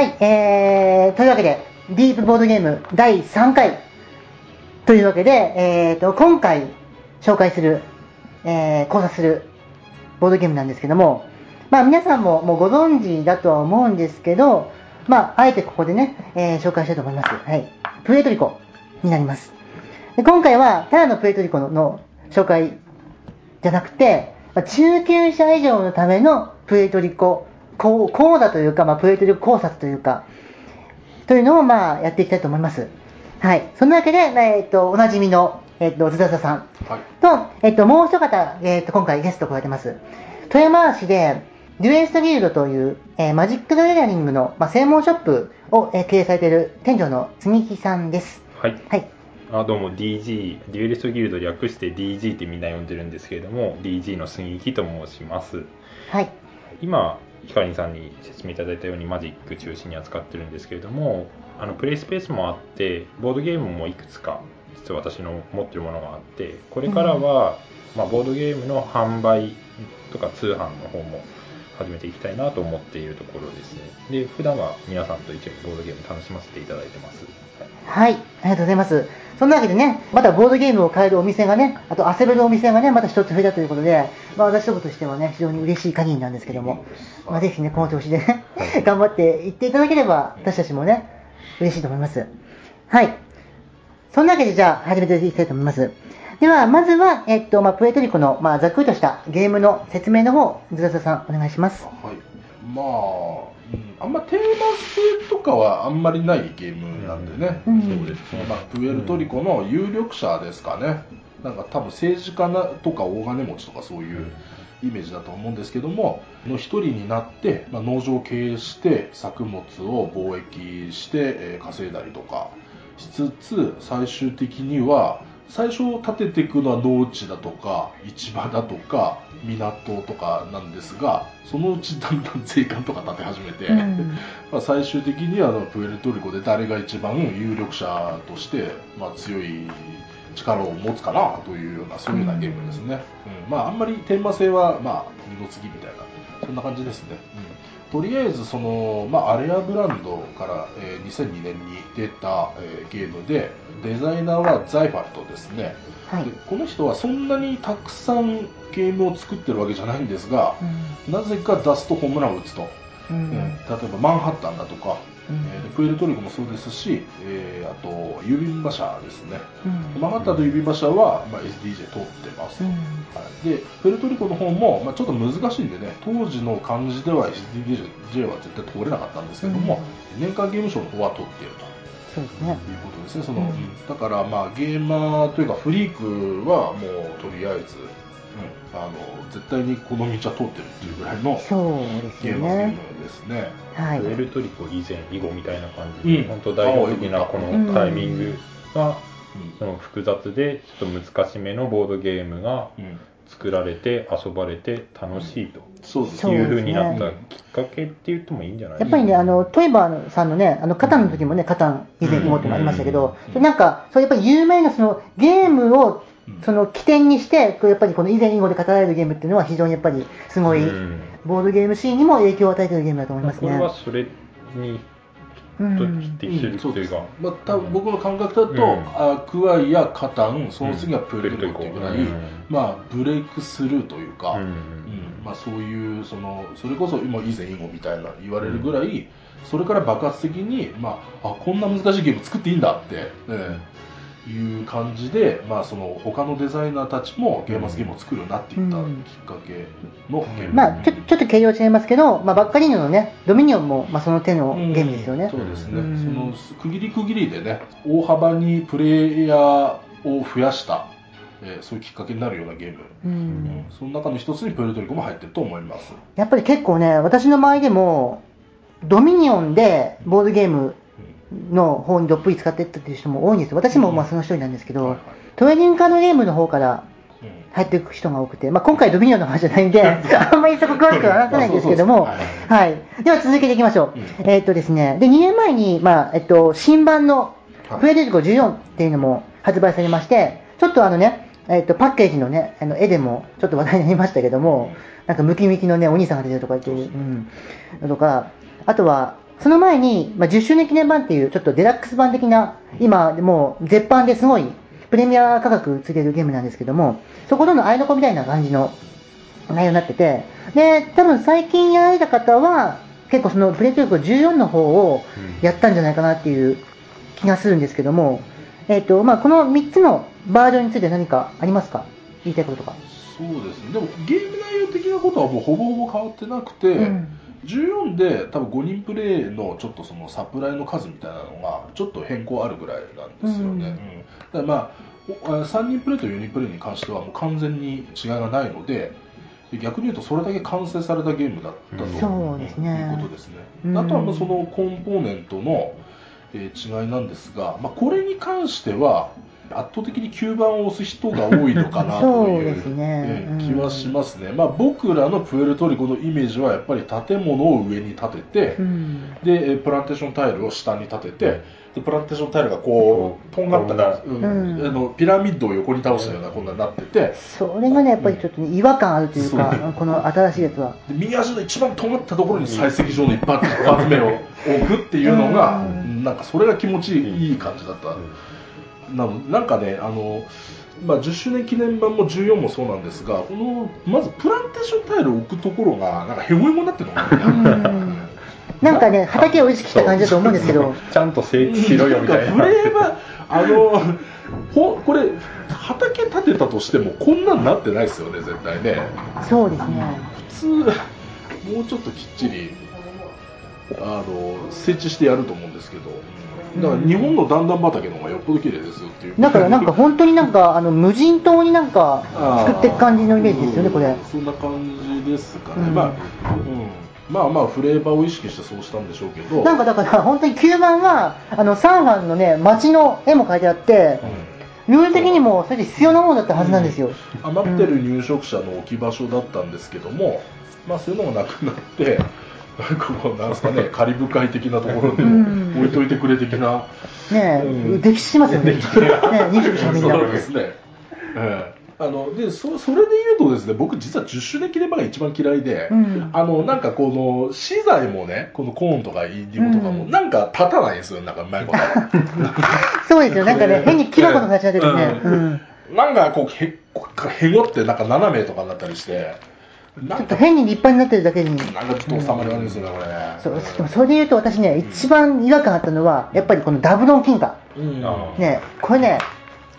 はい、えー、というわけで、ディープボードゲーム第3回というわけで、えーと、今回紹介する、えー、考察するボードゲームなんですけども、まあ皆さんももうご存知だとは思うんですけど、まああえてここでね、えー、紹介したいと思います。はい。プエトリコになります。で今回は、ただのプエトリコの紹介じゃなくて、まあ、中級者以上のためのプエトリコ講座というか、まあ、プエトリコ考察というか、というのをまあやっていきたいと思います。はい。そんなわけで、えっ、ー、と、おなじみの、えっ、ー、と、ズダザさんと、はい、えっ、ー、と、もう一方、えっ、と、今回ゲストを加えてます。富山市で、デュエストギルドという、えマジック・ザ・ギャザリングの、まあ、専門ショップを、え経営されている店長の積木さんです。はい。はい。あどうも DG、デュエリストギルド略して DG ってみんな呼んでるんですけれども、DG の杉木と申します。はい。今、ヒカリンさんに説明いただいたようにマジック中心に扱ってるんですけれども、あのプレイスペースもあって、ボードゲームもいくつか、実は私の持ってるものがあって、これからは、まあ、ボードゲームの販売とか通販の方も始めていきたいなと思っているところですね。で、普段は皆さんと一緒にボードゲーム楽しませていただいてます。はい、ありがとうございます。そんなわけでね、またボードゲームを買えるお店がね、あと遊べるお店がね、また一つ増えたということで、まあ私どもとしてはね、非常に嬉しい限りなんですけども、まあぜひね、この調子でね、頑張っていっていただければ、私たちもね、嬉しいと思います。はい。そんなわけでじゃあ始めていきたいと思います。では、まずは、えっと、まあ、プエトリコの、まあ、ざっくりとしたゲームの説明の方、ズラザさん、お願いします。はい。まあ、うん、あんまテーマ性とかはあんまりないゲームなんでね、うん、そうですね、まあ、プエルトリコの有力者ですかね、なんか多分政治家なとか大金持ちとかそういうイメージだと思うんですけども、の一人になって、まあ、農場を経営して作物を貿易して、えー、稼いだりとかしつつ、最終的には最初建てていくのは農地だとか市場だとか港とかなんですがそのうちだんだん税関とか建て始めて、うん、まあ最終的にはプエルトリコで誰が一番有力者として、まあ、強い力を持つかなというようなそういうようなゲームですね、うん、まああんまりテーマ性はまあ二の次みたいなそんな感じですね、うんとりあえずその、まあ、アレアブランドから、えー、2002年に出た、えー、ゲームでデザイナーはザイファットですね、はい、でこの人はそんなにたくさんゲームを作ってるわけじゃないんですが、うん、なぜか出すとホームランを打つと、うん、えー、例えばマンハッタンだとか、うん、えー、プエルトリコもそうですし、えー、あと郵便馬車ですね、うん、マンハッタ郵便馬車は、まあ、SDJ 通ってます、うん、はい、でプエルトリコの方も、まあ、ちょっと難しいんでね当時の感じでは SDJ は絶対通れなかったんですけども、年間ゲームショーの方は通っていると。そうですね。いうことですね。その、うん、だからまあゲーマーというかフリークはもうとりあえず、うん、あの絶対にこの道は通ってるっていうぐらいのそうですゲームですね。はい。プエルトリコ以前以後みたいな感じで、うん、本当代表的なこのタイミングが、その複雑でちょっと難しめのボードゲームが、作られて遊ばれて楽しいと、そういうふうになったきっかけって言ってもいいんじゃない？やっぱりね、あのトイバーさんのね、あのカタンの時もね、カタン以前にもってもありましたけど、なんか、そうやっぱり有名なそのゲームをその起点にして、やっぱりこの以前以後で語られるゲームっていうのは非常にやっぱりすごい、ボードゲームシーンにも影響を与えているゲームだと思いますね。これはそれにと匹敵するっていうか、まあ、多分僕の感覚だと、うん、あクワイやカタンその次はプエルトっていうぐらい、うん、まあ、ブレイクスルーというか、うん、まあ、そういうそのそれこそ今以前以後みたいな言われるぐらい、それから爆発的に、まあ、あこんな難しいゲーム作っていいんだって、ね、いう感じで、まあ、その他のデザイナーたちもゲーマスゲームを作るようになっていったきっかけのゲーム、まあ、ちょちょっと形容違いますけど、まあ、バッカリーノのねドミニオンも、まあ、その手のゲームですよね、そうですね、その区切り区切りでね大幅にプレイヤーを増やしたえー、そういうきっかけになるようなゲーム、うん、うん、その中の一つにプエルトリコも入ってると思います。やっぱり結構ね私の周りでもドミニオンでボードゲームの方にどっぷり使っていったっていう人も多いんです。よ。私もまあその一人なんですけど、トレーニングカードゲームの方から入っていく人が多くて、まあ、今回ドミニオンの話じゃないんで、あんまりそこ詳しくは話さないんですけども、はい。では続けていきましょう。えっとですね、で、2年前に、まあ、えっと、新版のプレデジコ14っていうのも発売されまして、ちょっとあのね、えっと、パッケージのね、あの絵でもちょっと話題になりましたけども、なんかムキムキのね、お兄さんが出てるとか言って、うん、とか、あとは、その前に、まあ、10周年記念版っていうちょっとデラックス版的な、今もう絶版ですごいプレミア価格ついてるゲームなんですけども、そことの合いの子みたいな感じの内容になってて、で、多分最近やられた方は、結構そのプレイトリック14の方をやったんじゃないかなっていう気がするんですけども、えっ、と、まあ、この3つのバージョンについて何かありますか？言いたいこととか。そうですね。でもゲーム内容的なことはもうほぼほぼ変わってなくて、うん14で多分5人プレイのちょっとそのサプライの数みたいなのがちょっと変更あるぐらいなんですよね、うん。うん。だからまあお3人プレイと4人プレイに関してはもう完全に違いがないので逆に言うとそれだけ完成されたゲームだったと、そうですね。いうことですね、うん。あとはまあそのコンポーネントの、えー違いなんですが、まあ、これに関しては圧倒的に吸盤を押す人が多いのかなという気はしますね、まあ、僕らのプエルトリコのイメージはやっぱり建物を上に建てて、うん。でえープランテーションタイルを下に立ててでプランテーションタイルがこうとんがったか、うんうん。あのピラミッドを横に倒したようなこんなになってて。それがね、やっぱりちょっとね違和感あるというかそう、この新しいやつは。で右足の一番尖ったところに採石場の一発一発目を置くっていうのが、うん。なんかそれが気持ちいい感じだった、なのなんかねあの、まあ、10周年記念版も14もそうなんですがこのまずプランテーションタイルを置くところがなんかヘゴヘゴになってるのな。ん。かね、畑を意識した感じだと思うんですけど、ちゃんと整地しろよみたいな。んかフレーバーあのほこれ畑建てたとしてもこんなんなってないですよね絶対ね。そうですね。普通もうちょっときっちりあの設置してやると思うんですけどだから日本の段々畑の方がよっぽど綺麗ですよっていう。だからなんか本当になんか、あの、無人島になんか作っていく感じのイメージですよね、これ。うん。そんな感じですかね、うん。まあ、うん、まあまあフレーバーを意識してそうしたんでしょうけど。なんかだから本当に吸盤は、あの、サンファンのね、街の絵も描いてあって、ルール的にもそれで必要なものだったはずなんですよ。余ってる入植者の置き場所だったんですけども、まあそういうのがなくなって、ここなんですかね、カリブ海的なところにうん。置いといてくれ的な、ねえ、うん。溺死しますよね。ねえ、入植者のみんな。そうですね。ええ。あのでそそれで言うとですね僕実は10周年記念版が一番嫌いで、うん。あのなんかこの資材もねこのコーンとかインディゴとかも、うん。なんか立たないんですよなんかうまいことそうですよ、なんかね、変にキノコの形になってるね。ううん。ん。なんかこうへへごってなんか斜めとかになったりしてなちょっとんか変に立派になってるだけに。なんかちょっと収まり悪いですよね、これね。そうでもそれで言うと私ね、一番違和感あったのは、やっぱりこのダブロン金貨。ね、これね、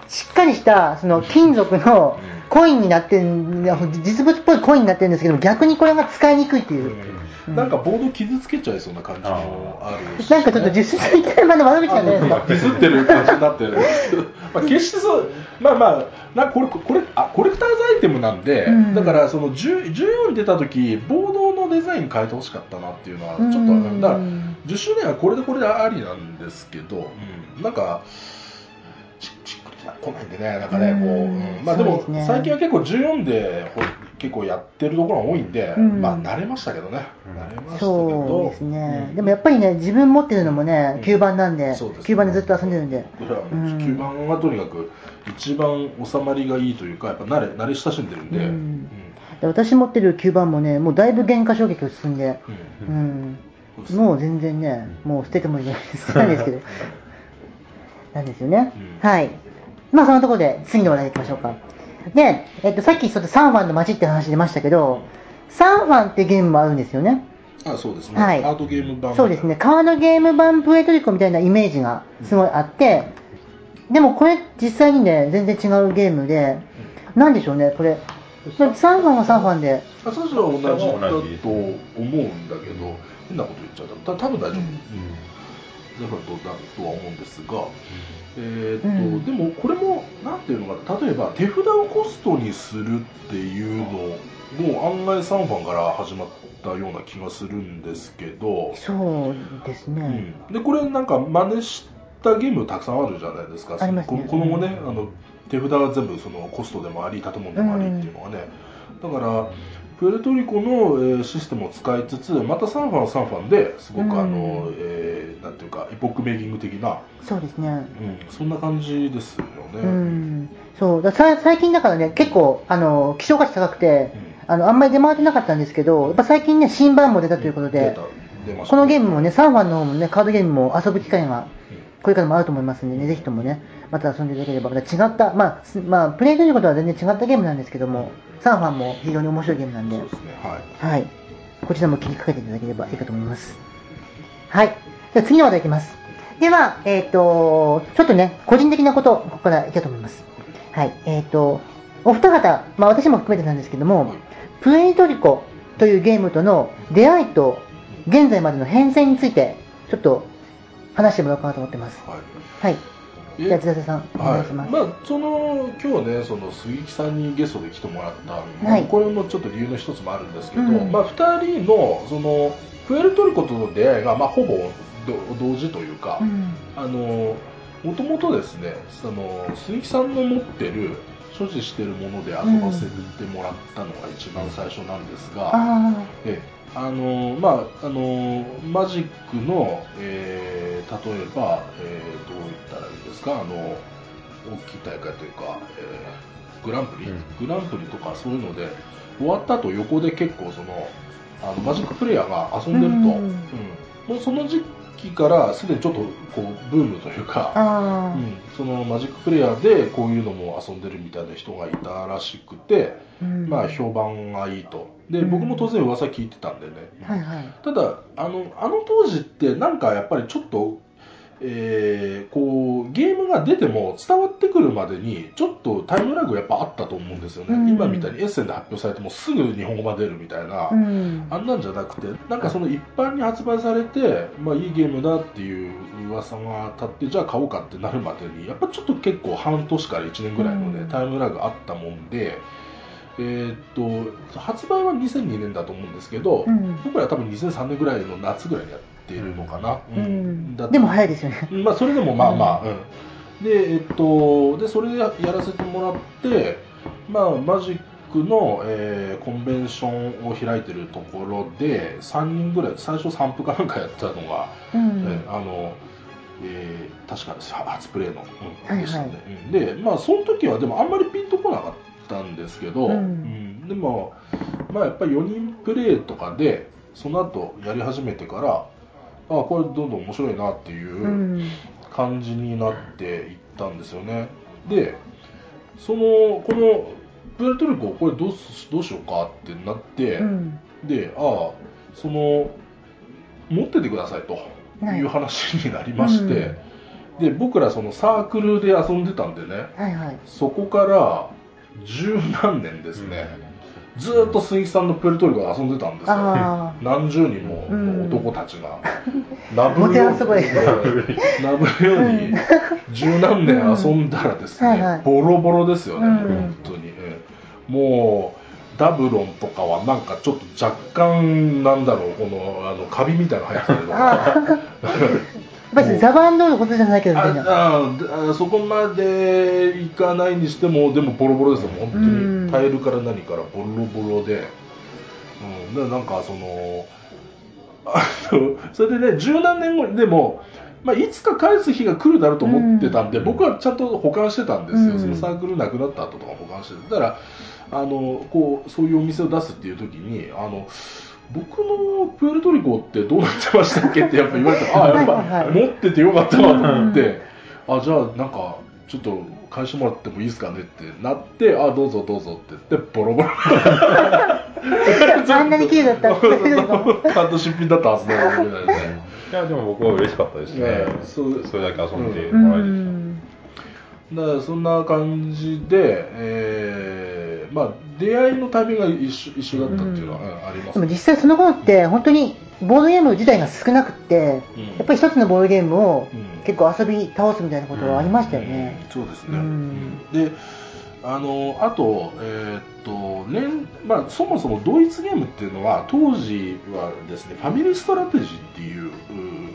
しっかりしたその金属のうんコインになってん、実物っぽいコインになってるんですけど、逆にこれが使いにくいっていう。うん。なんかボード傷つけちゃいそうな感じもあるし、なんかちょっと実質的なの悪口なんじゃないですか？ディスってる感じになってる。まあ決してそうまあまあなんかこれこれあコレクターズアイテムなんで、うん。だからその10 14に出た時ボードのデザイン変えてほしかったなっていうのはちょっと、うんだから10周年はこれでこれでありなんですけど、うんなんかししっくり来ないんでねなんかね、こう、うん。うんまあでも最近は結構14でほ結構やってるところが多いんで、うん。まあ慣れましたけどね、うん。慣れましたけそどうですね、うん。でもやっぱりね、自分持ってるのもね、吸盤なんで、そうですね。吸盤でずっと遊んでるんで、吸盤がとにかく一番収まりがいいというかやっぱ慣れ慣れ親しんでるんで、うん。うん。で私持ってる吸盤もね、もうだいぶ原価衝撃を進んで、うん。もう全然ね、もう捨ててもいいじゃないですか、ですけど、なんですよね。うん。はい。まあそのところで次の話題行きましょうか。で、えっと、さっきちょっとサンファンの街って話出ましたけど、サンファンってゲームもあるんですよね。あそうですね、はい。カードゲーム版。そうですね、カードゲーム版プエトリコみたいなイメージがすごいあって、でもこれ実際にね、全然違うゲームで、なんでしょうね、これ、サンファンはサンファンで、あ最初は同じだと思うんだけど変なこと言っちゃった。た多分大丈夫、うん。デフォルトだとは思うんですが、えーっとうん。でもこれもなんていうのかな例えば手札をコストにするっていうのも案外サンファンから始まったような気がするんですけど、そうですね。うん、でこれなんか真似したゲームたくさんあるじゃないですか。ありますね。ここの後ねあの手札は全部そのコストでもあり建物でもありっていうのがね、だからプエルトリコの、えーシステムを使いつつまたサンファンはサンファンですごくあの、うんえーなんていうかエポックメイキング的な、そうですね。うん、そんな感じですよね、うん。そう、ださ最近だからね、結構、あの、希少価値高くて、うん。あの、あんまり出回ってなかったんですけど、やっぱ最近ね、新版も出たということで出た、出ましたこのゲームもね、サーファーの方もね、カードゲームも遊ぶ機会がこれからもあると思いますんでね、ぜひともね、また遊んでいただければ、また違った、まあ、すまあ、プレイということは全然違ったゲームなんですけども、サーファーも非常に面白いゲームなんで、ですねはいはい。こちらも気にかけていただければいいかと思います。はい。じゃあ次の話題いきます。では、えっ、と、ちょっとね、個人的なこと、ここからいきたいと思います。はい。えっ、と、お二方、まあ私も含めてなんですけども、はいプエルトリコというゲームとの出会いと現在までの変遷について、ちょっと話してもらおうかなと思ってます。はいはい。えじゃあ、津田さん、お願いします。はい、まあその今日ねその杉木さんにゲストで来てもらった、はいこれもちょっと理由の一つもあるんですけど、うんまあ2人のそのプエルトリコとの出会いがまあほぼど同時というか、うん。あのもともとですねその鈴木さんの持ってる所持してるもので遊ばせてもらったのが一番最初なんですが、あええあのまああのマジックの、えー例えば、えーどう言ったらいいですか？あの大きい大会というか、えーグランプリ、うん。グランプリとかそういうので終わった後横で結構そのあのマジックプレイヤーが遊んでると、うん。うん。もうその時期からすでにちょっとこうブームというあ。か。うん、そのマジックプレイヤーでこういうのも遊んでるみたいな人がいたらしくて、うんまあ評判がいいとでうん僕も当然噂聞いてたんでね、はいはい。ただあのあの当時ってなんかやっぱりちょっと、えーこうゲームが出ても伝わってくるまでにちょっとタイムラグやっぱあったと思うんですよね、うん。今みたいにエッセンで発表されてもすぐ日本語が出るみたいな、うん。あんなんじゃなくてなんかその一般に発売されて、まあ、いいゲームだっていう噂が立ってじゃあ買おうかってなるまでにやっぱちょっと結構半年から1年ぐらいのね、うん。タイムラグあったもんで、えーっと発売は2002年だと思うんですけど、うん。僕らは多分2003年ぐらいの夏ぐらいにやっているのかな、うん。だでも早いですよね。まあ、それでもまあまあ、うん。で、えっと、で、それでややらせてもらって、まあ、マジックの、えーコンベンションを開いてるところで、3人ぐらい、最初3分かなんかやったのが、うん。えあの、えー確かです初プレイの、うんはいはい。でしたね。うん。で、まあ、その時はでもあんまりピンとこなかったんですけど、うん。うん。でも、まあ、やっぱり4人プレイとかで、その後やり始めてから、あこれどんどん面白いなっていう、うん。感じになっていったんですよねでそのこのプエルトリコこれどうすどうしようかってなって、うん。でああその持っててくださいとはいいう話になりまして、で僕らそのサークルで遊んでたんでねはいはい。そこから十何年ですね、ずーっと鈴木さんのプエルトリコで遊んでたんですよ。あ何十人も男たちが、なぶるように。もてあそばい。なぶるように十何年遊んだらですね、ボロボロですよね、うん。本当に、ええ。もうダブロンとかはなんかちょっと若干なんだろうこのあのカビみたいなの入っ ぱりザバンドのことじゃないけど、全然。ああそこまでいかないにしてもでもボロボロですよ本当うん。にタイルから何からボロボロで、うん、でなんかその それでね十何年後にでも、まあ、いつか返す日が来るだろうと思ってたんで、うん。僕はちゃんと保管してたんですよ、うん。そのサークルなくなった後とか保管してたらあのこうそういうお店を出すっていう時にあの僕のプエルトリコってどうなってましたっけってやっぱ言われた。らあやっぱはい。はいはい持っててよかったなと思って、うんあじゃあなんかちょっと返してもらってもいいですかねって。なってあどうぞどうぞって。言ってボロボロ。あんなに綺麗だったそうそうそうカード出品だったはずだよみたいなね。いやでも僕は嬉しかったですね、ねそう。それだけ遊んでうもらえて、ん。だからそんな感じで、えーまあ、出会いのタイミングが一緒一緒だったっていうのは、うん。うんあります。でも実際その頃って本当にボードゲーム自体が少なくって、うん。やっぱり一つのボードゲームをうん。結構遊び倒すみたいなことはありましたよね。うん。そうですね、うん。であのあと,、えーっと年まあ、そもそもドイツゲームっていうのは当時はですねファミリーストラテジーっていうう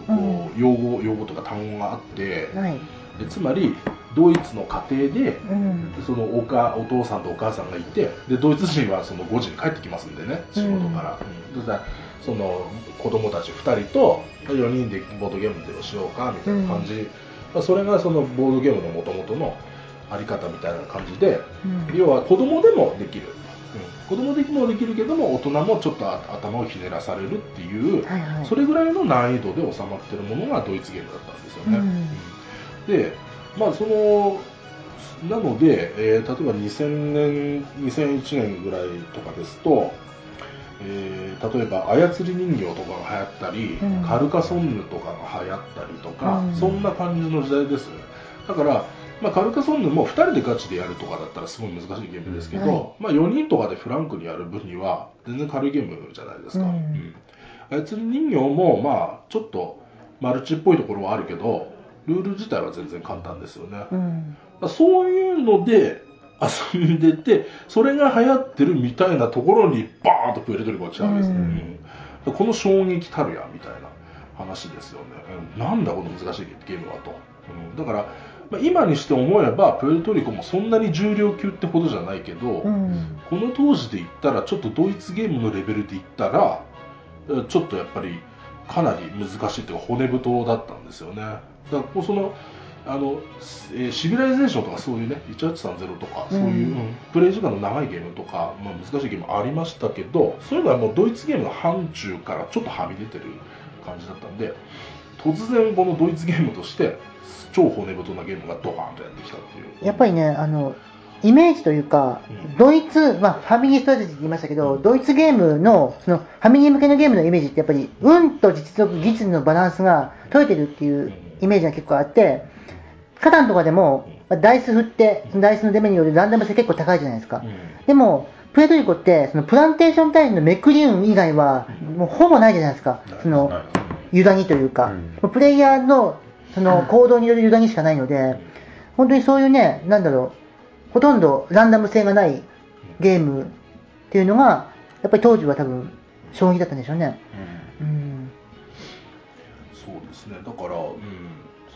こう用語用語とか単語があって、はい。でつまりドイツの家庭でうん。そのおかお父さんとお母さんがいてでドイツ人はその5時に帰ってきますんでね仕事から、うん。だからその子供たち2人と4人でボードゲームでしようかみたいな感じ、まあそれがそのボードゲームのもともとのあり方みたいな感じで、うん。要は子供でもできる、うん、子供的にもできるけども大人もちょっと頭をひねらされるっていう、はいはい。それぐらいの難易度で収まってるものがドイツゲームだったんですよね、うんうんでまあそのなので、えー例えば2000年2001年ぐらいとかですと、えー例えば操り人形とかが流行ったり、うん。カルカソンヌとかが流行ったりとか、うん。そんな感じの時代ですだから、まあ、カルカソンヌも2人でガチでやるとかだったらすごい難しいゲームですけど、はい。まあ、4人とかでフランクにやる分には全然軽いゲームじゃないですか、うん。うん。操り人形もまあちょっとマルチっぽいところはあるけどルール自体は全然簡単ですよね、うん。らそういうので遊んでてそれが流行ってるみたいなところにバーンとプエルトリコが来たわけです。ね、うん。うん。この衝撃たるやみたいな話ですよね、うん。なんだこの難しいゲームはと、うん。だから、まあ、今にして思えばプエルトリコもそんなに重量級ってほどじゃないけど、うん。この当時で言ったらちょっとドイツゲームのレベルで言ったらえちょっとやっぱりかなり難しいというか骨太だったんですよねだからこうそのあの、えーシビライゼーションとかそういうね1830とかそういう、プレイ時間の長いゲームとか、まあ、難しいゲームありましたけどそういうのはもうドイツゲームの範疇からちょっとはみ出てる感じだったんで突然このドイツゲームとして超骨太なゲームがドカーンとやってきたっていう。やっぱりね、あの、イメージというか、うん。ドイツ、まあ、ファミリーストラテジーって言いましたけど、ドイツゲームの、その、ファミリー向けのゲームのイメージって、やっぱり、運と実力、技術のバランスが取れてるっていうイメージが結構あって、カタンとかでも、まあダイス振って、そのダイスの出目によるランダム性結構高いじゃないですか。でも、プエルトリコって、そのプランテーションタイムのめくり運以外は、もうほぼないじゃないですか。その、はい委にというか、プレイヤーのその行動による委にしかないので、本当にそういうね、なんだろう、ほとんどランダム性がないゲームっていうのが、やっぱり当時は多分、衝撃だったんでしょうね。うん。そうですね。だから、うん、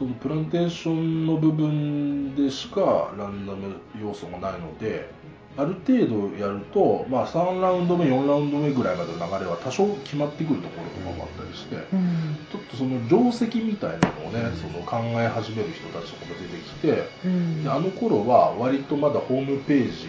そのプランテーションの部分でしかランダム要素がないのである程度やると、まあ、3ラウンド目4ラウンド目ぐらいまでの流れは多少決まってくるところとかもあったりして、うん。ちょっとその定石みたいなのをね、その考え始める人たちとかも出てきて、うん。であの頃は割とまだホームページ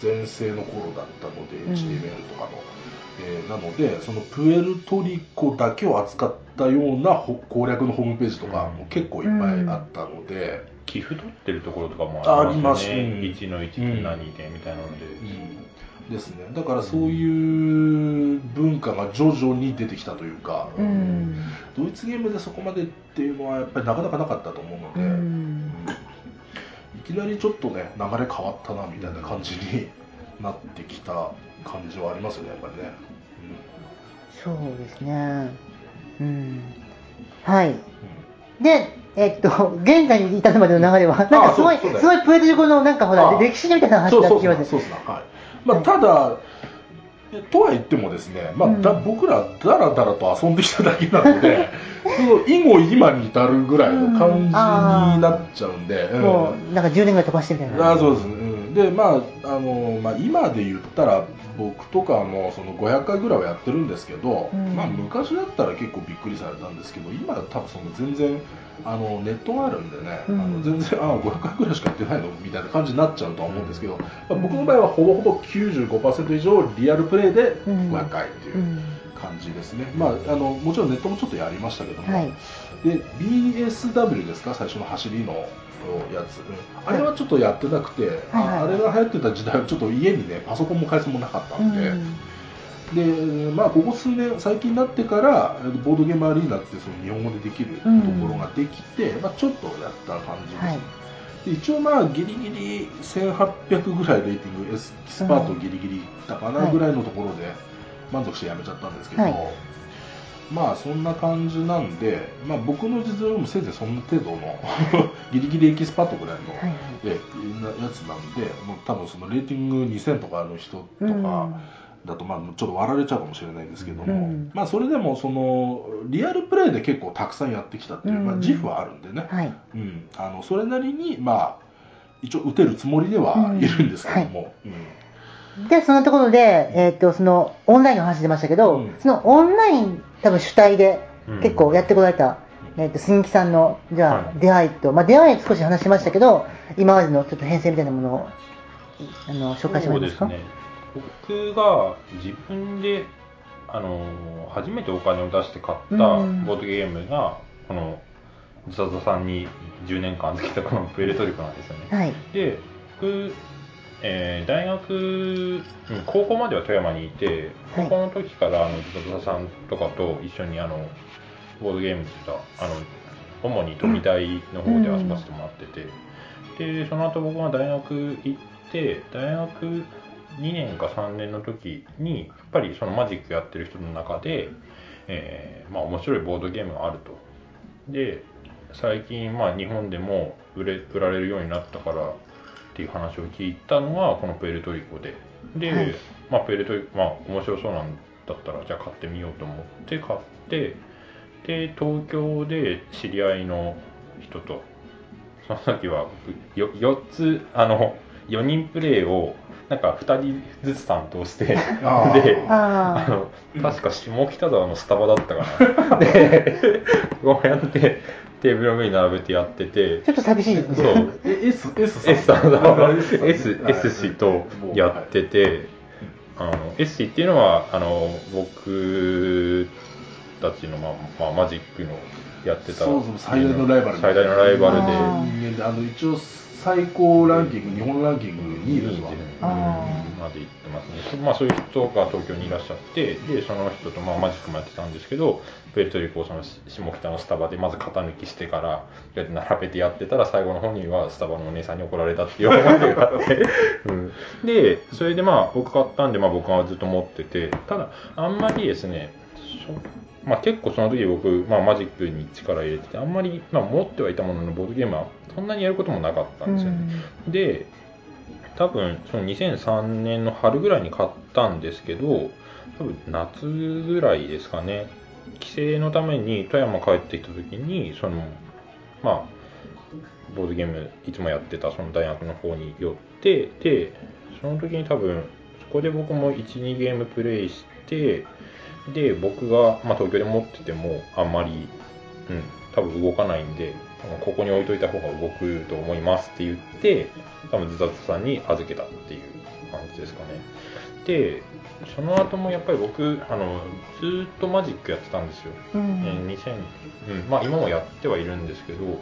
全盛の頃だったので、うん。HTML とかの、えーなのでそのプエルトリコだけを扱ったようなほ攻略のホームページとかも結構いっぱいあったので、寄付取ってるところとかもあありますよね。ありますうん1の1って何でみたいなので。ですねだからそういう文化が徐々に出てきたというか、うん。ドイツゲームでそこまでっていうのはやっぱりなかなかなかったと思うのうで、ん。いきなりちょっとね流れ変わったなみたいな感じになってきた感じはありますよねやっぱりね、そうですね。うん。はい。うんで、えっと、現在に至るまでの流れは、なんかすごい、すごいプエルトリコのなんかほら、歴史みたいな話になってきます。そうそうですねはいまあ、はい。ただえとは言ってもですね、まあうん。だ僕らだらだらと遊んできただけなので その以後今に至るぐらいの感じになっちゃうんで、うん。もう、なんか10年ぐらい飛ばしてみたいな。あそうですね、うん、でまああの、まあ、今で言ったら僕とかもその500回ぐらいはやってるんですけど、うん。まあ、昔だったら結構びっくりされたんですけど今は多分その全然あのネットがあるんでね、うん。あの全然あ500回ぐらいしかやってないのみたいな感じになっちゃうとは思うんですけど、まあ、僕の場合はほぼほぼ95%以上リアルプレイでうん500回っていううん。感じですね、まあ、あのもちろんネットもちょっとやりましたけども、はいで BSW ですか？最初の走りのやつ、うん。あれはちょっとやってなくて、はい。はいああれが流行ってた時代はちょっと家にねパソコンも回線もなかったんで、でまあここ数年最近になってからえーボードゲームアリーナってその日本語でできるところができて、まあ、ちょっとやった感じです、はい。で一応まあギリギリ1800ぐらいレーティングエスパートギリギリいったかなはいぐらいのところで満足してやめちゃったんですけど、はいまあそんな感じなんで、まあ、僕の実力もせいぜいそんな程度の ギリギリエキスパートぐらいの、はいでなやつなんでもう多分そのレーティング2000とかの人とかだとまあちょっと割られちゃうかもしれないんですけども、うん。まあそれでもそのリアルプレイで結構たくさんやってきたっていう、まあ、うん自負はあるんでね、はい。うん、あのそれなりにまあ一応打てるつもりではいるんですけども、うんで、そのところで、えっと、その、オンラインの話出ましたけど、うんそのオンライン、多分主体でうん結構やってこられた、えっと、鈴木さんの、じゃあ、はい出会いと、まあ、出会い少し話しましたけど、今までのちょっと編成みたいなものを、あの、紹介してもらえますか？ね。僕が自分であの初めてお金を出して買ったうんボードゲームが、このザザさんに10年間預けたこのプエルトリコなんですよね。はい。で僕、えー大学、うん高校までは富山にいてはい。高校の時からあのザザさんとかと一緒にあのボードゲームしたあの主に富大の方で遊ばせてもらってて、でその後僕が大学行って大学2年か3年の時にやっぱりそのマジックやってる人の中で、えーまあ、面白いボードゲームがあると。で最近まあ日本でも売れ売られるようになったからっていう話を聞いたのがこのプエルトリコで。で、はい。まあプエルトリコまあ面白そうなんだったらじゃあ買ってみようと思って買ってで東京で知り合いの人とその時は僕よ4つあの4人プレイをなんか2人ずつ担当してでああの確か下北沢のスタバだったかな。でこうやってテーブルの上に並べてやってて。あ、ちょっと寂しいですね。そう。え S, S さん。S さんの S S, 氏とやってて、あの S 氏っていうのはあの僕たちの、まあまあ、マジックのやってたそうそう最大のライバル最大のライバルで。あ人間であの一応最高ランキング日本ランキング2位ですわまで行ってますね、そまあ、そういう人が東京にいらっしゃってでその人とまあマジックもやってたんですけどプエルトリコをその下北のスタバでまず型抜きしてから並べてやってたら最後の方にはスタバのお姉さんに怒られたっていう思い出があって、うん、でそれでまあ僕買ったんでまあ僕はずっと持ってて。ただあんまりですねそまあ、結構その時僕、まあ、マジックに力入れててあんまり、まあ、持ってはいたもののボードゲームはそんなにやることもなかったんですよね、で多分その2003年の春ぐらいに買ったんですけど多分夏ぐらいですかね。帰省のために富山帰ってきた時にそのまあボードゲームいつもやってたその大学の方に寄ってでその時に多分そこで僕も12ゲームプレイしてで僕が、まあ、東京で持っててもあんまり、うん、多分動かないんでここに置いといた方が動くと思いますって言って多分ズザズさんに預けたっていう感じですかねでその後もやっぱり僕あのずーっとマジックやってたんですよ、うん。えー2000うんまあ、今もやってはいるんですけどはい。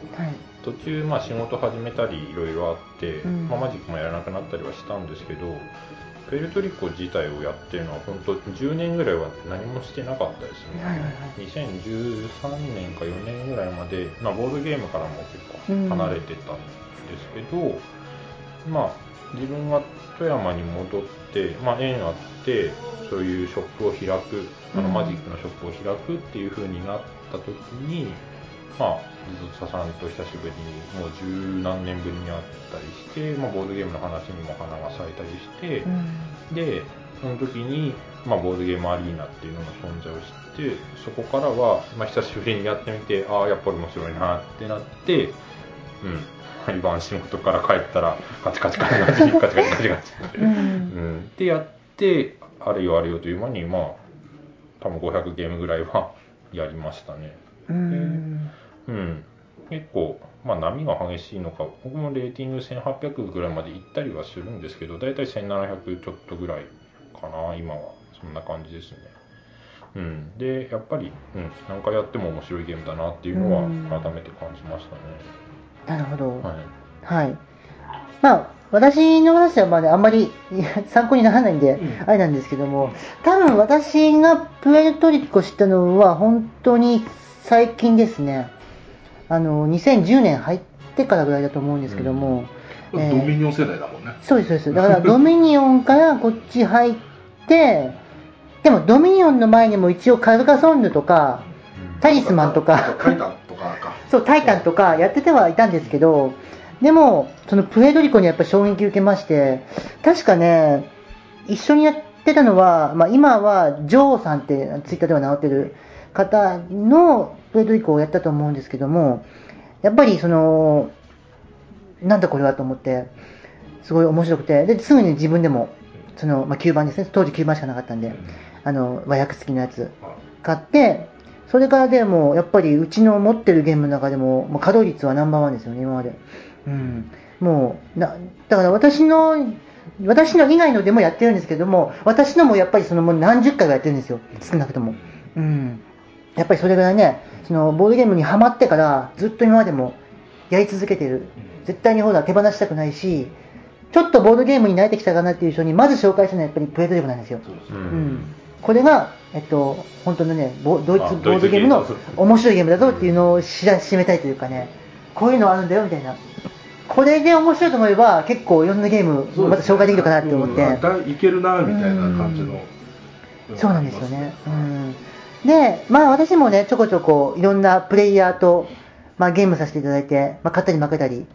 途中、まあ、仕事始めたりいろいろあって、うんまあ、マジックもやらなくなったりはしたんですけどプエルトリコ自体をやってるのは本当10年ぐらいは何もしてなかったですね、はいはい。はい2013年か4年ぐらいまで、まあ、ボードゲームからも結構離れてたんですけど、まあ自分は富山に戻って、まあ、縁あってそういうショップを開くあのうん。マジックのショップを開くっていう風になった時に、まあ、佐さんと久しぶりに、もう十何年ぶりに会ったりして、まあ、ボードゲームの話にも花が咲いたりして、うん、で、その時に、まあ、ボードゲームアリーナっていうのが存在を知って、そこからは、まあ、久しぶりにやってみて、ああ、やっぱり面白いなってなって、うん、毎晩仕事から帰ったら、カチカチカチカチ、カチカチカチカチって、うん、でやって、あれよあれよという間に、まあ、多分500ゲームぐらいはやりましたね。うん。うん。結構、まあ、波が激しいのか僕もレーティング1800ぐらいまで行ったりはするんですけど大体1700ちょっとぐらいかな今は。そんな感じですね。うん。でやっぱり、うん、何回やっても面白いゲームだなっていうのはうん。改めて感じましたね、なるほど。はい。はい。まあ、私の話はまあ、ね、あんまり 参考にならないんで、うん。あれなんですけども、多分私がプエルトリコ知ったのは本当に最近ですね。あの、2010年入ってからぐらいだと思うんですけども、ドえーミニオン世代だもんねそうです、そうです。だからドミニオンからこっち入って、でもドミニオンの前にも一応カルカソンヌとか、タリスマンとか、タイタンとかか そう、タイタンとかやっててはいたんですけど、でも、そのプエドリコにやっぱ衝撃受けまして、確かね、一緒にやってたのは、まあ、今はジョーさんってツイッターでは名乗ってる方のプエドリコをやったと思うんですけども、やっぱりその、なんだこれはと思って、すごい面白くて、で、すぐに自分でも、その、まあ、9番ですね、当時9番しかなかったんで、あの、和訳付きのやつ、買って、それからでも、やっぱりうちの持ってるゲームの中でも、もう稼働率はナンバーワンですよね、今まで。うん。もう、な、だから私の私の以外のでもやってるんですけども、私のもやっぱりそのもう何十回はやってるんですよ、少なくとも。うん。やっぱりそれぐらいね、そのボードゲームにハマってからずっと今までもやり続けてる。絶対にほら手放したくないし、ちょっとボードゲームに慣れてきたかなっていう人にまず紹介したのはやっぱりプレートリームなんですよ。そうんん。これが、えっと、本当のね、ボドイツあボードゲームの面白いゲームだぞっていうのを知らしめたいというかね、こういうのあるんだよみたいな。これで面白いと思えば結構いろんなゲームまた紹介できるかなって思って。うんいけるなみたいな感じの、そうなんですよね。うん。で、まあ私もね、ちょこちょこいろんなプレイヤーと、まあゲームさせていただいて、まあ勝ったり負けたり。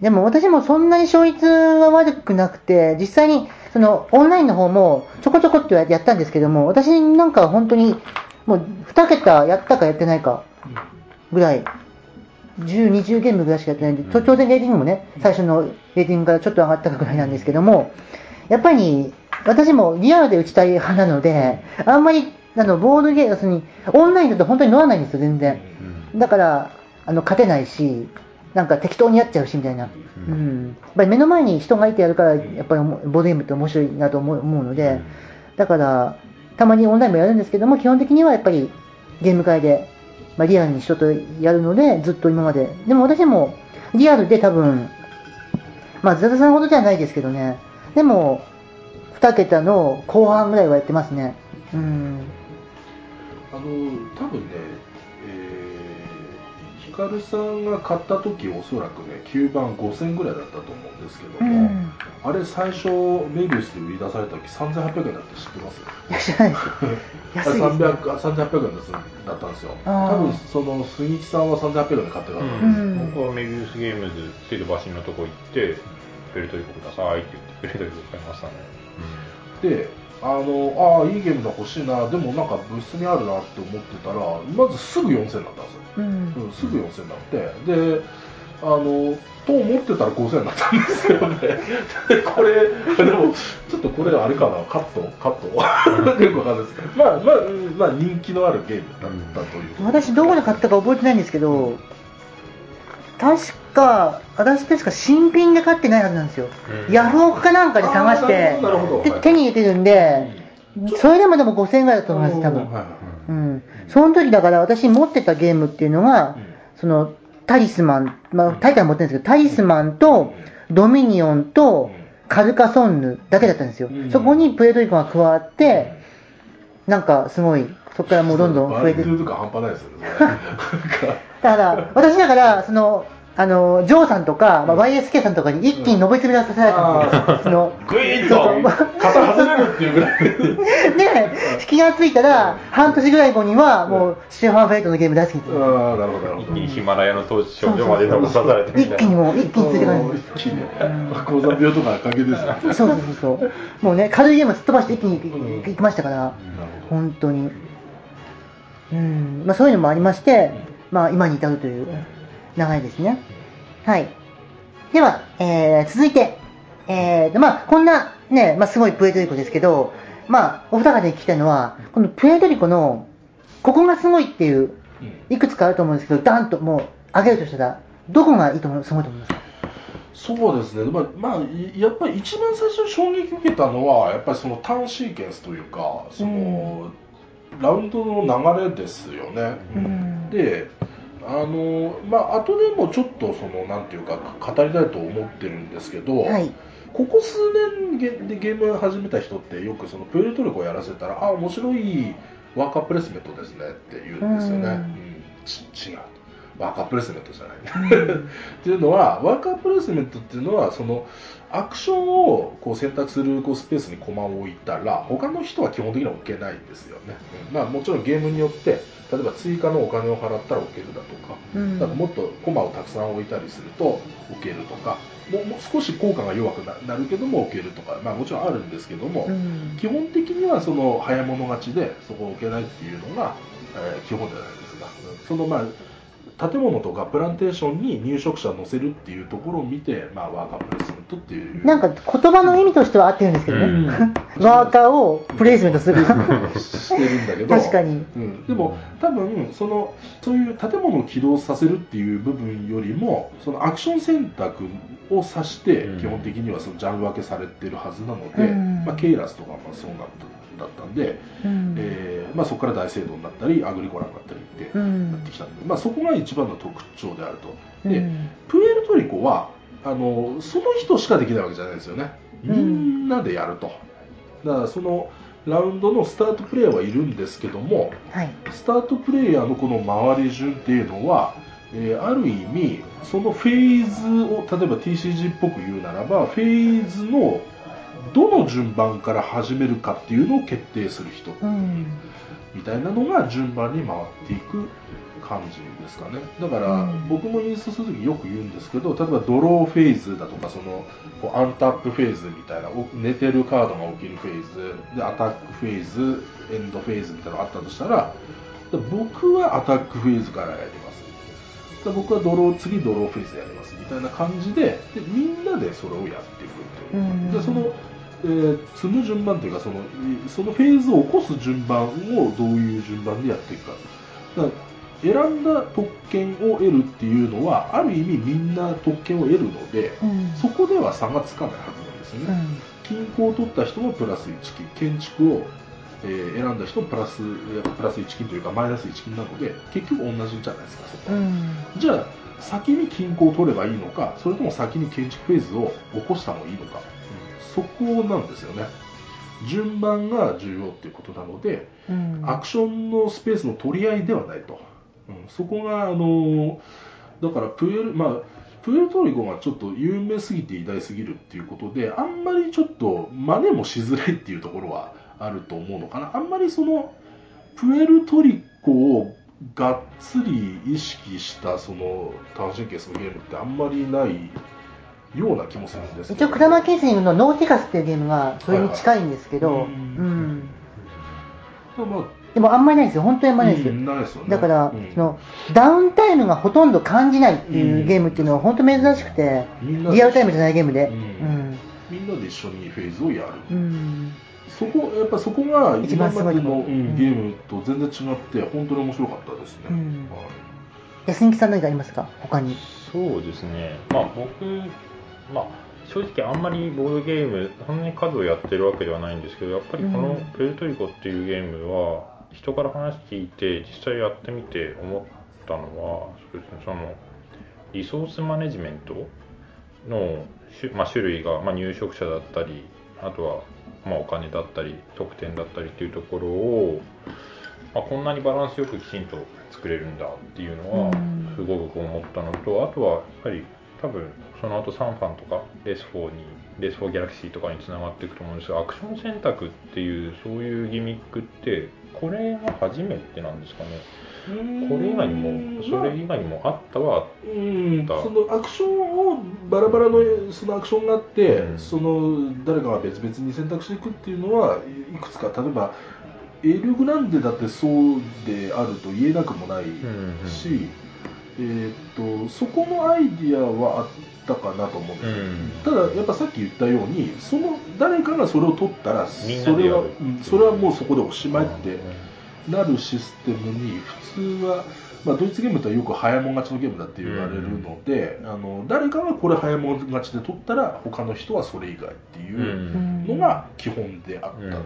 でも私もそんなに勝率は悪くなくて、実際にそのオンラインの方もちょこちょこってやったんですけども、私なんかは本当にもう2桁やったかやってないかぐらい、10、20ゲームぐらいしかやってないんで、と当然レーティングもね、最初のレーティングからちょっと上がったぐらいなんですけども、やっぱり私もリアルで打ちたい派なので、あんまりあのボードゲーム、要するにオンラインだと本当に乗らないんですよ、全然。うん。だから、あの勝てないし、なんか適当にやっちゃうしみたいな、ううん。ん、やっぱり目の前に人がいてやるから、やっぱりボードゲームって面白いなと思うので、だから、たまにオンラインもやるんですけども、基本的にはやっぱりゲーム会で、まあ、リアルに人とやるので、ずっと今まで、でも私もリアルで多分、まあ、ザザさんほどじゃないですけどね、でも、2桁の後半ぐらいはやってますね。うん。あの多分ね、えー、ヒカルさんが買った時おそらくね9番5000ぐらいだったと思うんですけども、うん。あれ最初メビウスで売り出された時3800円だって知ってます？いや知らない。です。安いです、ね。300あ3800円ですだったんですよ。多分その杉木さんは3800円で買ってたから、ん僕はメビウスゲームズ水道橋のとこ行ってベルトリコくださいって言ってベルトリコ買いましたね、であのああいいゲームだ欲しいなでもなんかブースにあるなって思ってたらまずすぐ4000だったんですようんうん、すぐ4000になって、で、あの、と思ってたら5000になったんですよね。で、これ、でも、ちょっとこれあれかな、カットカット よくわかんないですけど、まあ、まあ、うんまあ、人気のあるゲームだったという。私どこで買ったか覚えてないんですけど、確か、私確か新品で買ってないはずなんですよ。うん。ヤフオクかなんかで探してで手に入れてるんで、それでもでも5000円ぐらいだと思います、多分。うん。その時だから私持ってたゲームっていうのが、うん。その、タリスマン、まあタイトルは持ってるんですけど、タリスマンと、ドミニオンと、カルカソンヌだけだったんですよ。うん。そこにプエルトリコが加わって、なんかすごい、そこからもうどんどん増えてバリューとか半端ないですよね。だから、私だから、その、あの、ジョーさんとか、まあ、YSK さんとかに一気に上り詰めさせられたんですよ。その、グイーと肩外れるっていうぐらい。で、気がついたら、半年ぐらい後には、もう、シュテファンフェルトのゲーム大好きです。ああ、なるほど、なる一ほど。気にヒマラヤの当時少女まで残さされて一気にもう、一気についてかないんです。一気にね、高山病とか赤毛です。そうそうそう。もうね、軽いゲームすっ飛ばして一気に行きましたから。本当に。うん、まあそういうのもありまして、まあ今に至るという流れですね。はい。では、えー、続いて、えーと、まあこんなね、まあすごいプエルトリコですけど、まあお二方に聞きたいのは、このプエルトリコの、ここがすごいっていう、いくつかあると思うんですけど、ダンともう上げるとしたら、どこがいいと思う、すごいと思いますか？そうですね、まあ、まあ、いやっぱり一番最初に衝撃を受けたのは、やっぱりそのターンシーケンスというか、その、ラウンドの流れですよね。うんで、あの、まあ、後でもちょっとその、なんていうか、語りたいと思ってるんですけど、はい。ここ数年ゲでゲーム始めた人ってよくそのプエルトリコをやらせたら、あ、面白いワーカープレスメントですねって言うんですよね。うんうんち違う。ワーカープレスメントじゃない。っていうのは、ワーカープレスメントっていうのは、そのアクションをこう選択するこうスペースに駒を置いたら、他の人は基本的には置けないんですよね。うんまあ、もちろんゲームによって、例えば追加のお金を払ったら置けるだとか、うんだからもっと駒をたくさん置いたりすると置けるとか、もう少し効果が弱くななるけども置けるとか、まあ、もちろんあるんですけども、うん基本的にはその早物勝ちでそこを置けないっていうのが、えー基本じゃないですか。うんそのまあ建物とかプランテーションに入植者を乗せるっていうところを見て、まあ、ワーカープレスメントっていう。なんか言葉の意味としては合ってるんですけどね、うん。ワーカーをプレイスメントする。してるんだけど。確かに。うん、でも多分そのそういう建物を起動させるっていう部分よりもそのアクション選択を指してうん。基本的にはそのジャンル分けされてるはずなので、うん。まあ、ケイラスとかもそうなんだだったんで、うん。えーまあ、そこから大聖堂になったりアグリコラになったりってうん。なってきたんで、まあ、そこが一番の特徴であると。で、うん。プエルトリコはあのその人しかできないわけじゃないですよね。みんなでやると、だからそのラウンドのスタートプレイヤーはいるんですけどもはい。スタートプレイヤーのこの回り順っていうのは、えーある意味そのフェーズを例えば TCG っぽく言うならばフェーズのどの順番から始めるかっていうのを決定する人うん。みたいなのが順番に回っていく感じですかね。だから、うん。僕もインストするときよく言うんですけど例えばドローフェーズだとかそのこうアンタップフェーズみたいなお寝てるカードが起きるフェーズでアタックフェーズエンドフェーズみたいなのがあったとしたらで僕はアタックフェーズからやります。で僕はドロー次ドローフェーズやりますみたいな感じででみんなでそれをやっていくっていう、うん。でそのえー積む順番というかそのいそのフェーズを起こす順番をどういう順番でやっていくか。だから選んだ特権を得るっていうのはある意味みんな特権を得るのでうん。そこでは差がつかないはずなんですよね、均衡を取った人もプラス1金建築を、えー選んだ人もプラスプラス1金というかマイナス1金なので結局同じじゃないですかそこは、うんうん。じゃあ先に均衡を取ればいいのかそれとも先に建築フェーズを起こした方がいいのか、そこなんですよね。順番が重要っていうことなので、うん。アクションのスペースの取り合いではないと、うん。そこがあのだからプエルまあプエルトリコがちょっと有名すぎて偉大すぎるっていうことであんまりちょっと真似もしづらいっていうところはあると思うのかな。あんまりそのプエルトリコをがっつり意識したその単神経するゲームってあんまりないような気もするんですけど。一応クラマーケースにのノーティカスっていうゲームがそれに近いんですけど、はい。はいうん。まあでもあんまりないですよ。本当にあんまりないですよ、うん。ないですよね。だから、うん。そのダウンタイムがほとんど感じないっていうゲームっていうのは本当珍しくて、リアルタイムじゃないゲームで、ううん。んみんなで一緒にフェーズをやる、うん。そこやっぱそこが一今番すごいとまでの、ゲームと全然違って本当に面白かったですね、うん。はい。安人さん何かありますか？他に。そうですね、まあ、僕、まあ、正直あんまりボードゲームそんなに数をやってるわけではないんですけどやっぱりこのうん「プエルトリコ」っていうゲームは人から話聞いて実際やってみて思ったのはそうですねそのリソースマネジメントの種,、まあ、種類が、まあ、入植者だったりあとは、まあ、お金だったり得点だったりっていうところを、まあ、こんなにバランスよくきちんと作れるんだっていうのはうん。すごく思ったのとあとはやっぱり多分その後サンファンとかレース4にレース4ギャラクシーとかにつながっていくと思うんですがアクション選択っていうそういうギミックってこれが初めてなんですかね。これ以外にもそれ以外にもあったはうんだそのアクションをバラバラのそのアクションがあって、うん。その誰かが別々に選択していくっていうのはいくつか例えばエルグランデだってそうであると言えなくもないし、えーっとそこのアイディアはあったかなと思うんですよ、うん。ただやっぱさっき言ったようにその誰かがそれを取ったらそれは、それはもうそこでおしまいってなるシステムに普通は、まあ、ドイツゲームとはよく早もん勝ちのゲームだって言われるので、あの誰かがこれ早もん勝ちで取ったら他の人はそれ以外っていううん。のが基本であった。うん。うん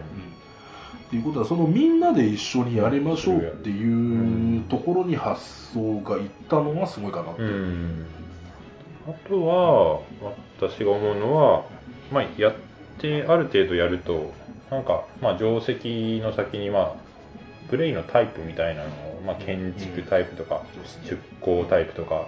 っていうことはそのみんなで一緒にやりましょうっていうところに発想がいったのがすごいかなって、う。んあとは私が思うのは、まあ、やってある程度やるとなんか、まあ、定石の先に、まあ、プレイのタイプみたいなのを、まあ、建築タイプとか、出向タイプとか、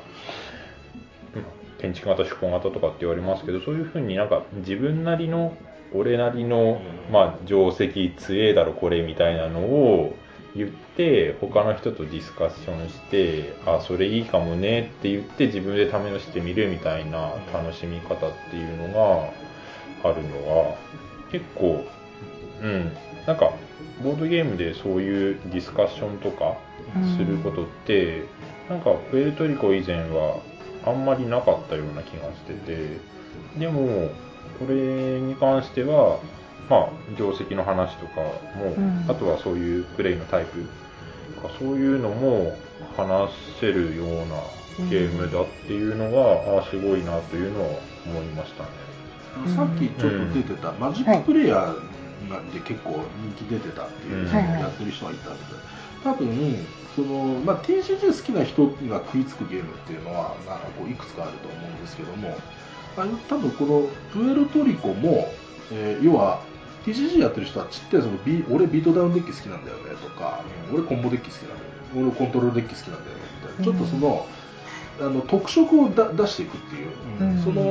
うん建築型出向型とかって言われますけどそういうふうになんか自分なりの俺なりの、うん。まあ、定石強えだろこれみたいなのを言って他の人とディスカッションしてあそれいいかもねって言って自分で試してみるみたいな楽しみ方っていうのがあるのは結構うん。なんかボードゲームでそういうディスカッションとかすることって、なんかプエルトリコ以前はあんまりなかったような気がしててでもこれに関してはまあ業績の話とかも、うん。あとはそういうプレイのタイプとかそういうのも話せるようなゲームだっていうのが、ああすごいなというのは思いましたね。うんさっきちょっと出てた、マジックプレイヤーなんて結構人気出てたっていう、やってる人がいたみたい多分その、まあ、TCG 好きな人が食いつくゲームっていうのはなんかこういくつかあると思うんですけどもあの多分このプエルトリコも、えー要は TCG やってる人はちってそのビ俺ビートダウンデッキ好きなんだよねとか、俺コンボデッキ好きなんだよね俺コントロールデッキ好きなんだよねみたいな、ちょっとそのあの特色をだ出していくっていう、うん。その、え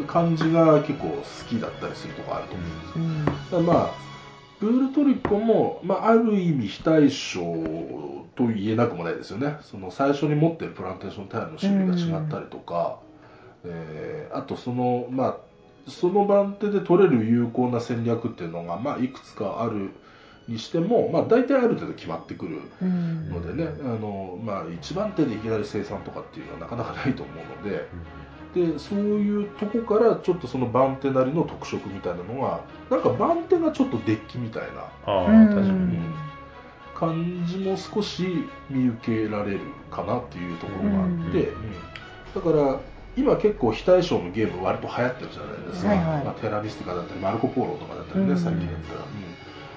ー感じが結構好きだったりするとこあると思う。ん。ですようんまあプールトリコも、まあ、ある意味非対称と言えなくもないですよね。その最初に持ってるプランテーションタイルの種類が違ったりとか、えーあとそのまあその番手で取れる有効な戦略っていうのが、まあ、いくつかあるにしても、まあ、大体ある程度決まってくるうんのでね、あのまあ、一番手でいきなり生産とかっていうのはなかなかないと思うので、でそういうとこからちょっとその番手なりの特色みたいなのがなんか番手がちょっとデッキみたいなああ、うん。確かに。うん感じも少し見受けられるかなっていうところがあって、うん。だから今結構非対称のゲーム割と流行ってるじゃないですか、はいはい。まあ、テラミスティカだったりマルコ・ポーロとかだったりね、うん。最近だったら、うん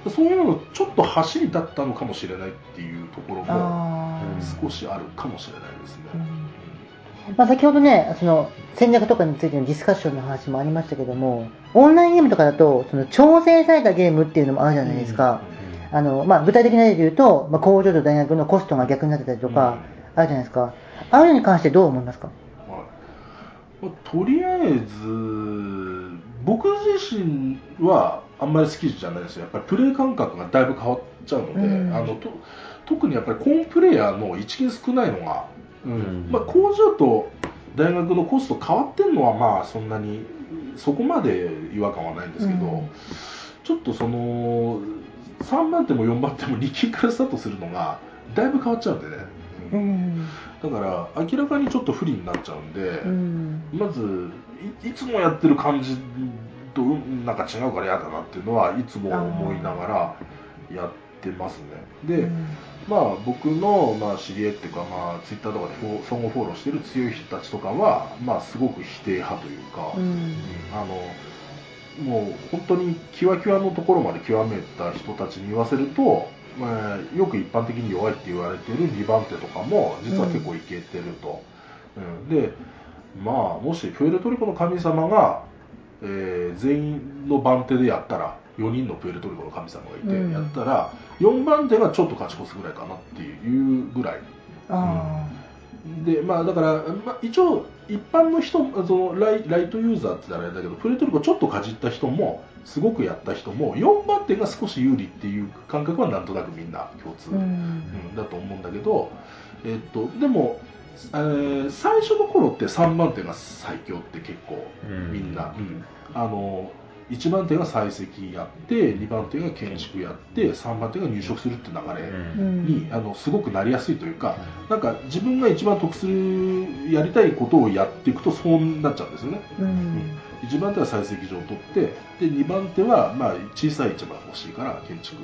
そういうのちょっと走りだったのかもしれないっていうところも少しあるかもしれないですね、うん。まあ、先ほどね、その戦略とかについてのディスカッションの話もありましたけども、オンラインゲームとかだと、その調整されたゲームっていうのもあるじゃないですか。あの、まあ、具体的な例で言うと、まあ、工場と大学のコストが逆になってたりとか、あるじゃないですか。ああいうのに関してどう思いますか？とりあえず僕自身はあんまり好きじゃないですよやっぱりプレイ感覚がだいぶ変わっちゃうので、うんあのと特にやっぱりコンプレイヤーの一金少ないのが、うんうんまあ、工場と大学のコスト変わってるのはまあそんなにそこまで違和感はないんですけど、うんちょっとその3番手も4番手も2金からスタートするのがだいぶ変わっちゃうんでね、う。ん。だから明らかにちょっと不利になっちゃうんで、うん。まずいいつもやってる感じとうんなんか違うから嫌だなっていうのはいつも思いながらやってますねで、まあ僕の、まあ、知り合いっていうか、まあ、ツイッターとかで相互フォローしてる強い人たちとかは、まあ、すごく否定派というか、うん。うんあのもう本当にキワキワのところまで極めた人たちに言わせると、まあ、よく一般的に弱いって言われてる2番手とかも実は結構いけてると、うん。でまあもしプエルトリコの神様が、えー全員の番手でやったら4人のプエルトリコの神様がいてうん。やったら、4番手がちょっと勝ち越すぐらいかなっていうぐらい。あでまあだから、まあ、一応一般の人そのライライトユーザーって言ったらあれだけどプエルトリコちょっとかじった人もすごくやった人も4番手が少し有利っていう感覚はなんとなくみんな共通、あ。ううんん。だと思うんだけど、えっと、でも、えー最初の頃って3番手が最強って結構うんみんな、うんあの1番手が採石やって2番手が建築やって3番手が入植するって流れ、うんにあのすごくなりやすいというか、なんか自分が一番得するやりたいことをやっていくとそうなっちゃうんですよね。うん。1番手は採石場を取ってで2番手はまあ小さい市場が欲しいから建築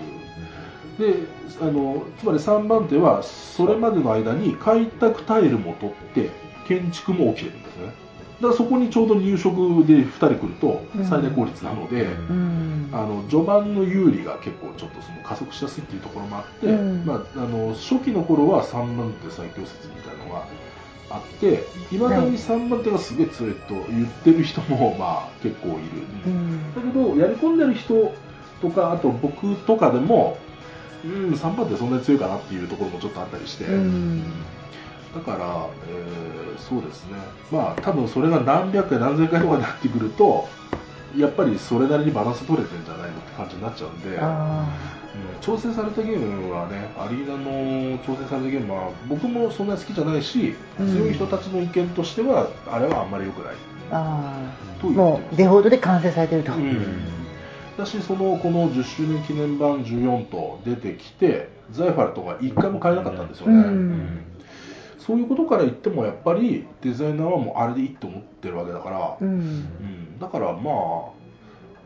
であのつまり3番手はそれまでの間に開拓タイルも取って建築も起きてるんですねだからそこにちょうど入植で2人来ると最大効率なので、うん。うん。あの序盤の有利が結構ちょっとその加速しやすいっていうところもあって、うん。まあ、あの初期の頃は3番手最強説みたいなのがあっていまだに3番手がすげえ強いと言ってる人もまあ結構いる、うん。だけどやり込んでる人とかあと僕とかでもうん3番手そんなに強いかなっていうところもちょっとあったりして、うんだから、えーそうですね。まあ多分それが何百回何千回とかになってくるとやっぱりそれなりにバランス取れてるんじゃないのって感じになっちゃうんで、あうん調整されたゲームはねアリーナの調整されたゲームは僕もそんなに好きじゃないし、うん。強い人たちの意見としてはあれはあんまり良くない。あ。もうデフォルトで完成されてると。うん。だしそのこの10周年記念版14と出てきてザイファルとか1回も買えなかったんですよね、うんそういうことから言ってもやっぱりデザイナーはもうあれでいいと思ってるわけだから、うん。うん。だからまあ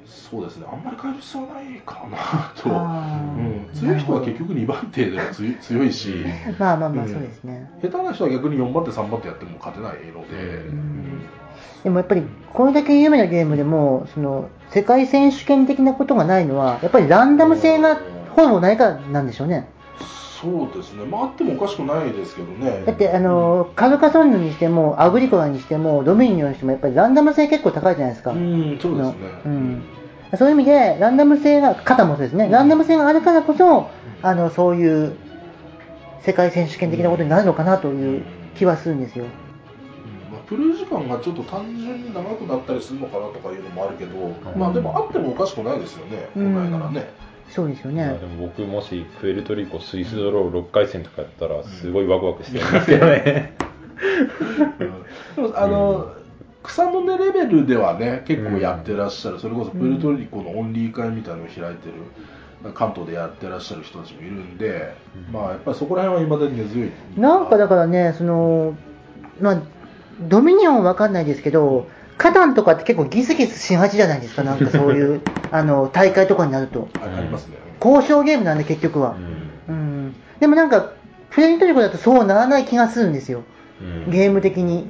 そうですね。あんまり変える必要はないかなと、あうん、ー強い人は結局2番手でも強いし。まあまあまあうん。そうですね、下手な人は逆に4番手3番手やっても勝てないので、うん。でもやっぱりこれだけ有名なゲームでもその世界選手権的なことがないのはやっぱりランダム性がほぼないからなんでしょうねそうですね、まああってもおかしくないですけどね。だってあのカルカソンヌにしてもアグリコラにしてもドミニオンにしてもやっぱりランダム性結構高いじゃないですか、うん、そうですね。うん。そういう意味でランダム性が肩もそうですね。ランダム性があるからこそあのそういう世界選手権的なことになるのかなという気はするんですよ、うん。まあ、プレイ時間がちょっと単純に長くなったりするのかなとかいうのもあるけど、まあでもあってもおかしくないですよね、うん。本来ならね。そうですよね。まあでも僕もしプエルトリコスイスドロー6回戦とかやったらすごいワクワクして。るん。ですけどね。でもあの、草の根レベルではね、結構やってらっしゃる、それこそプエルトリコのオンリー会みたいなのを開いてる、関東でやってらっしゃる人たちもいるんで、まあやっぱりそこら辺はいまだに根強い。なんかだからねそのまあドミニオンは分かんないですけどカタンとかって結構ギスギスしがちじゃないですかなんかそういう あの大会とかになると。あありますね。交渉ゲームなんで結局は、うん、でもなんかプレイトリコだとそうならない気がするんですよ。うん。ゲーム的に。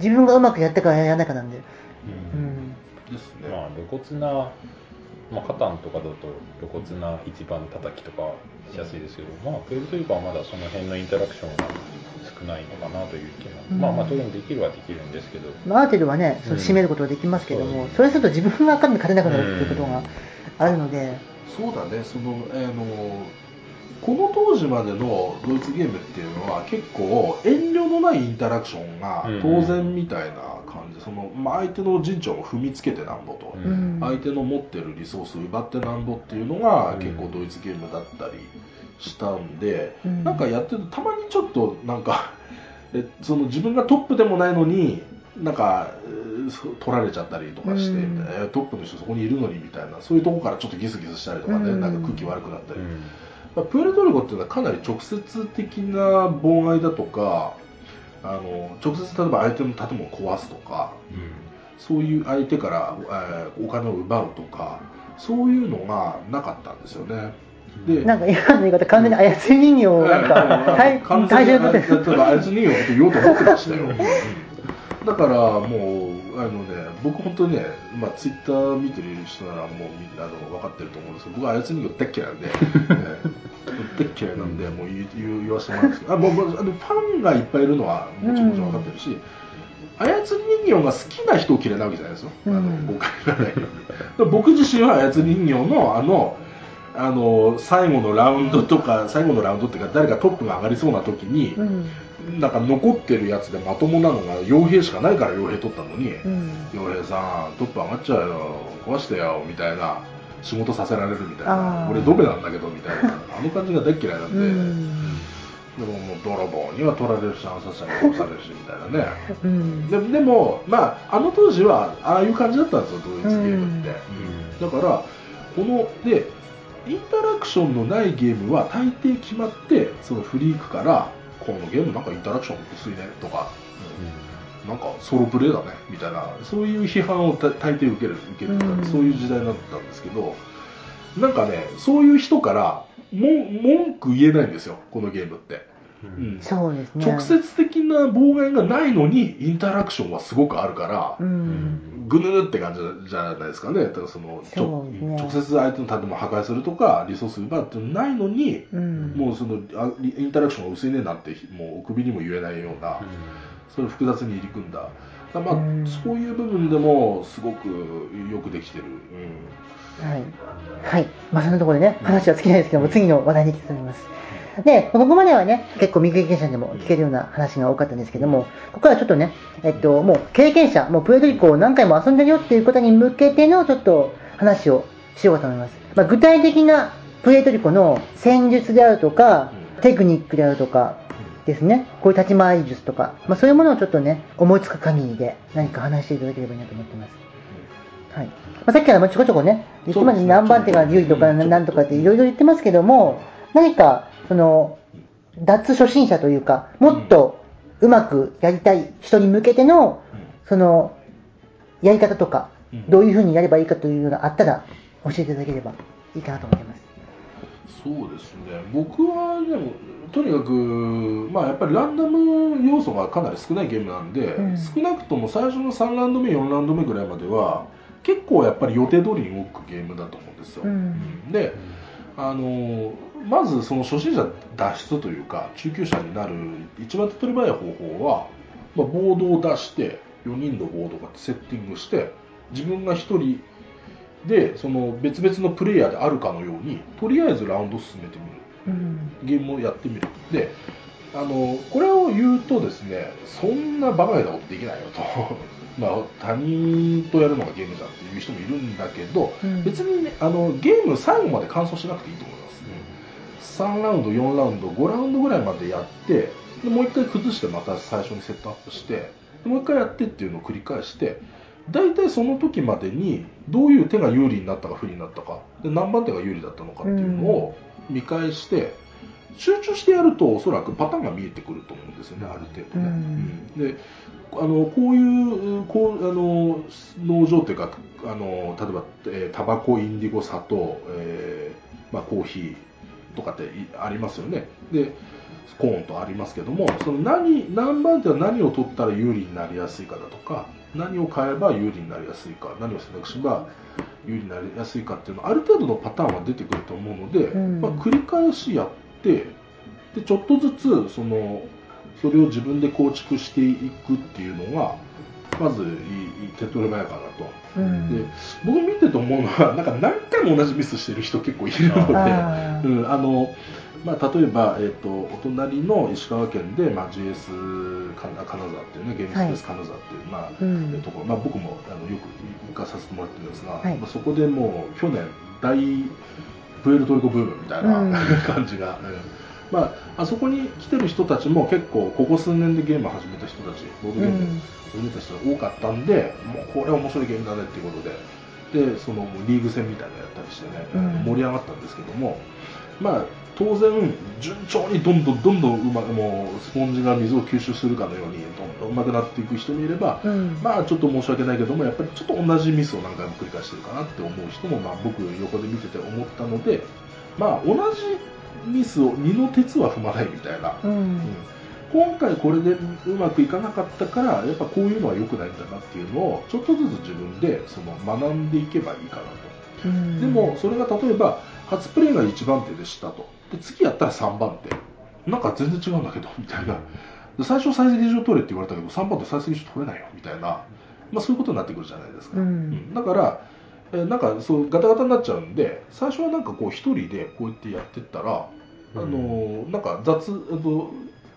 自分がうまくやったかやらないかなんで、うん、ですね。まあ露骨な、まあ、カタンとかだと露骨な一番叩きとかしやすいですけど、まあ、プエルトリコはまだその辺のインタラクションが少ないのかなという気も、うん。まあまあ当然できるはできるんですけど、まあ、ある程度はねそううん。締めることはできますけども、そうそれすると自分が分かんで勝てなくなるっていうことがあるので、そうだね、その、あの、この当時までのドイツゲームっていうのは結構遠慮のないインタラクションがうん。当然みたいな感じ、その、まあ、相手の陣地を踏みつけてなんぼと、ううん。相手の持ってるリソースを奪ってなんぼっていうのがうん結構ドイツゲームだったりしたんで、うん。なんかやってるとたまにちょっとなんか えその自分がトップでもないのになんか取られちゃったりとかして、うん。えートップの人そこにいるのにみたいなそういうところからちょっとギスギスしたりとかね、うん。なんか空気悪くなったり、うん。まあプエルトリコっていうのはかなり直接的な妨害だとかあの直接例えば相手の建物を壊すとかそういう相手から、えーお金を奪うとかそういうのがなかったんですよね。でなんか今の言い方完全に操り人形をなんか対完対全に象にとって例えばあいつ人形のこと言おうと思ってましたよ。だからもうあのね僕本当にねまあツイッター見てる人ならもうみんなあの分かってると思うんですけど僕はあいつ人形大っ嫌いなんで、ね 大っ嫌いなんでもう言い言わせてもらうんですけど。あもうあのファンがいっぱいいるのはもちろん分かってるし。操り人形が好きな人を嫌いなわけじゃないですよ、あのうん。誤解がないように。僕自身は操り人形のあのあの最後のラウンドとか最後のラウンドっていうか誰かトップが上がりそうな時に、うん。なんか残ってるやつでまともなのが傭兵しかないから傭兵取ったのにうん。傭兵さんトップ上がっちゃうよ壊してよみたいな仕事させられるみたいな。俺ドベなんだけどみたいな。あの感じが大っ嫌いなんで、うん。でももう泥棒には取られるし暗殺者には殺されるしみたいなね。うん。ででも、まあ、あの当時はああいう感じだったんですよ、ドイツゲームって。だから、この、で、インタラクションのないゲームは大抵決まって、そのフリークから、このゲームなんかインタラクション薄いねとか、なんかソロプレイだねみたいな、そういう批判をた大抵受ける、受けてた、うんそういう時代だったんですけど、なんかね、そういう人からも文句言えないんですよ、このゲームって。うん。そうですね。直接的な妨害がないのにインタラクションはすごくあるから、うん。ぐぬぬって感じじゃないですかね。だからそのね。直接相手の建物を破壊するとかリソース奪うってないのに、うん。もうそのあインタラクションが薄いねなんてもうお首にも言えないような、それを複雑に入り組んだ。だまあ、うん。そういう部分でもすごくよくできてる、はい。はい。まあ、そんなところでね、話は尽きないですけども、次の話題に進みます。で、ここまではね、結構未経験者でも聞けるような話が多かったんですけども、ここからちょっとね、えっと、もう経験者、もうプエルトリコを何回も遊んでるよっていう方に向けてのちょっと話をしようかと思います。まあ、具体的なプエルトリコの戦術であるとか、テクニックであるとかですね、こういう立ち回り術とか、まあ、そういうものをちょっとね、思いつく限りで何か話していただければいいなと思ってます。はい。まあ、さっきからもちょこちょこね、言ってまで何番手が有利とかうん。なんとかっていろいろ言ってますけども、何か、その、脱初心者というか、もっとうまくやりたい人に向けての、その、やり方とか、うんどういうふうにやればいいかというのがあったら、教えていただければいいかなと思います。そうですね、僕はでも、とにかく、まあ、やっぱりランダム要素がかなり少ないゲームなんで、うん少なくとも最初の3ラウンド目、4ラウンド目ぐらいまでは、結構やっぱり予定通りに動くゲームだと思うんですよ。うんうんであのまずその初心者脱出というか中級者になる一番手っ取り早い方法は、まあ、ボードを出して4人のボードがセッティングして自分が1人でその別々のプレイヤーであるかのようにとりあえずラウンドを進めてみる。うん。ゲームをやってみる。であのこれを言うとですねそんなバカげたことできないよと。まあ他人とやるのがゲームじゃんっていう人もいるんだけど、うん。別にねあのゲーム最後まで完走しなくていいと思います、3ラウンド4ラウンド5ラウンドぐらいまでやってでもう一回崩してまた最初にセットアップしてでもう一回やってっていうのを繰り返して大体その時までにどういう手が有利になったか不利になったかで何番手が有利だったのかっていうのを見返して、集中してやるとおそらくパターンが見えてくると思うんですよねある程度ね。であのこういうこうあの農場というかあの例えば、えータバコインディゴ砂糖、えーまあ、コーヒーとかっていありますよねでコーンとありますけどもその何何番手は何を取ったら有利になりやすいかだとか何を変えば有利になりやすいか何を選択すれば有利になりやすいかっていうのある程度のパターンは出てくると思うので、うんまあ、繰り返しやってでちょっとずつそのそれを自分で構築していくっていうのがまず手っ取り早いかなと。うん。で僕見てて思うのはなんか何回も同じミスしてる人結構いるので、あー。うんあのまあ、例えば、えー、とお隣の石川県で、まあ、GS 金金沢っていうねゲームスペース金沢っていう、まあうん。ところ、まあ、僕もあのよく行かさせてもらってるんですが、はいまあ、そこでもう去年大プエルトリコブームみたいな、うん。感じが、うんまあ、あそこに来てる人たちも結構ここ数年でゲームを始めた人たちボードゲームを始めた人が多かったんで、もうこれは面白いゲームだねっていうことで。でそのリーグ戦みたいなのやったりしてね、うん。盛り上がったんですけども、まあ、当然順調にどんどんどんどんうまもうスポンジが水を吸収するかのようにどんどん上手くなっていく人もいれば、うん。まあちょっと申し訳ないけどもやっぱりちょっと同じミスを何回も繰り返してるかなって思う人も、まあ、僕横で見てて思ったので、まあ、同じミスを二の鉄は踏まないみたいな、うん。うん。今回これでうまくいかなかったからやっぱこういうのは良くないんだなっていうのをちょっとずつ自分でその学んでいけばいいかなと。うん。でもそれが例えば初プレイが1番手でしたと。で次やったら3番手。なんか全然違うんだけどみたいな。で最初採石場取れって言われたけど3番手採石場取れないよみたいな、まあ、そういうことになってくるじゃないですか、うん。だからえーなんかそうガタガタになっちゃうんで最初はなんかこう一人でこうやってやってったら、あのーなんか雑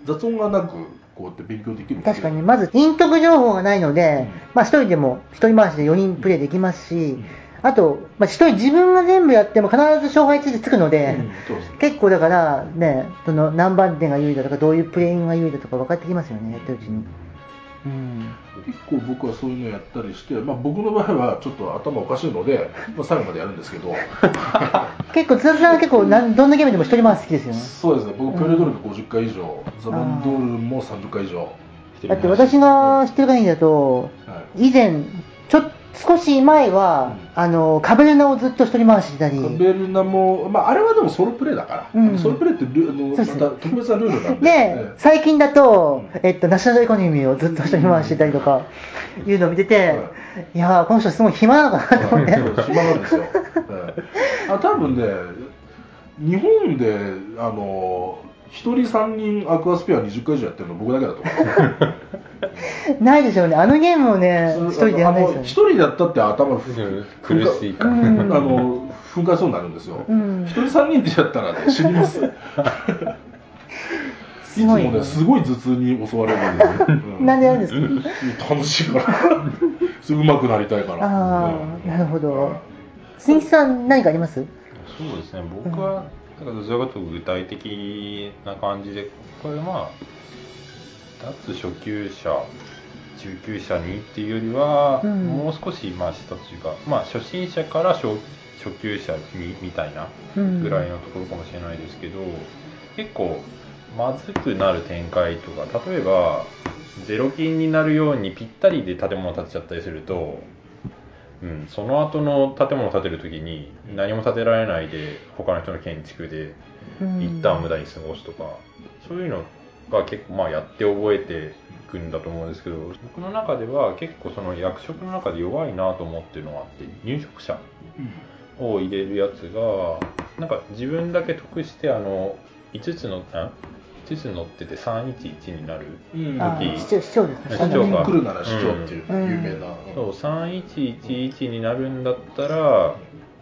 雑音がなくこうやって勉強できる確かに、まず、陰徳情報がないので、うん。まあ、一人でも、一人回しで4人プレイできますし、ん。あと、まあ、一人自分が全部やっても必ず勝敗値でつくので、うんです結構だから、ね、その何番手が有利だとか、どういうプレイングが有利だとか分かってきますよね、やってるうちに。うん。結構僕はそういうのやったりして、まあ、僕の場合はちょっと頭おかしいので、まあ、最後までやるんですけど。結構、津田さんは結構なん、どんなゲームでも一人回し好きですよね。そうですね。僕プエルトリコ50回以上、ザ・バンドールも30回以上、だって私が知ってる限りだと、はい、以前、ちょっ少し前は、あの、カベルナをずっと一人回ししてたり、カベルナも、まあ、あれはでもソロプレイだから、うん。ソロプレイってルあのそうです。また特別なルールなんで、でえ、最近だとうん、えっと、ナショナルエコノミーをずっと一人回ししてたりとか、いうのを見てて、い。やー、この人すごい暇なのかなと思って。そう暇なんですよ、ええ。あ多分ね日本であの1人3人アクアスペア20回以上やってるの僕だけだと思う ないでしょうね。あのゲームをね、一人でやらないあの一ですよね。人だったって頭ふ苦しいかうら、んあの噴火しそうになるんですよ。うん一人三人でやったら、ね、死にます。いつもすごいねね、すごい頭痛に襲われるんですよ。うなんでやるんですか？楽しいから。すぐ上手くなりたいから。ああ、うんなるほど。鈴木さん、何かあります？そうですね僕はだからどちらかというと具体的な感じでこれまあ脱初級者中級者にっていうよりは、うん。もう少しまあ下というかまあ初心者から初初級者にみたいなうん。ぐらいのところかもしれないですけど、結構まずくなる展開とか例えばゼロ金になるようにぴったりで建物を建てちゃったりすると、うん、その後の建物を建てる時に何も建てられないで他の人の建築でうん。一旦無駄に過ごすとか、そういうのが結構まあやって覚えていくんだと思うんですけど僕の中では結構その役職の中で弱いなと思ってるのがあって入職者を入れるやつがなんか自分だけ得してあの5つのん5つ乗ってて311になるうん。あ時市長市長ですね。市長が。来るなら市長っていう。うん。有名な、そう3111になるんだったら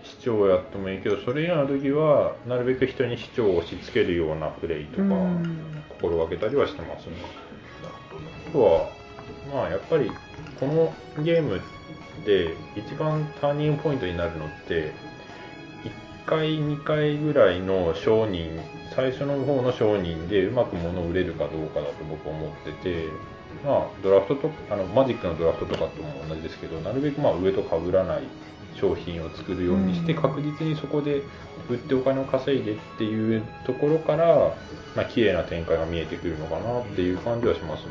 市長をやってもいいけどそれ以外の時はなるべく人に市長を押し付けるようなプレイとかうん。心がけたりはしてますね。あとは、まあやっぱりこのゲームで一番ターニングポイントになるのって、1回、2回ぐらいの商人、最初の方の商人でうまく物を売れるかどうかだと僕は思ってて、まあドラフトとあのマジックのドラフトとかとも同じですけど、なるべくまあ上と被らない商品を作るようにして、うん確実にそこで売ってお金を稼いでっていうところから、まあ綺麗な展開が見えてくるのかなっていう感じはしますね。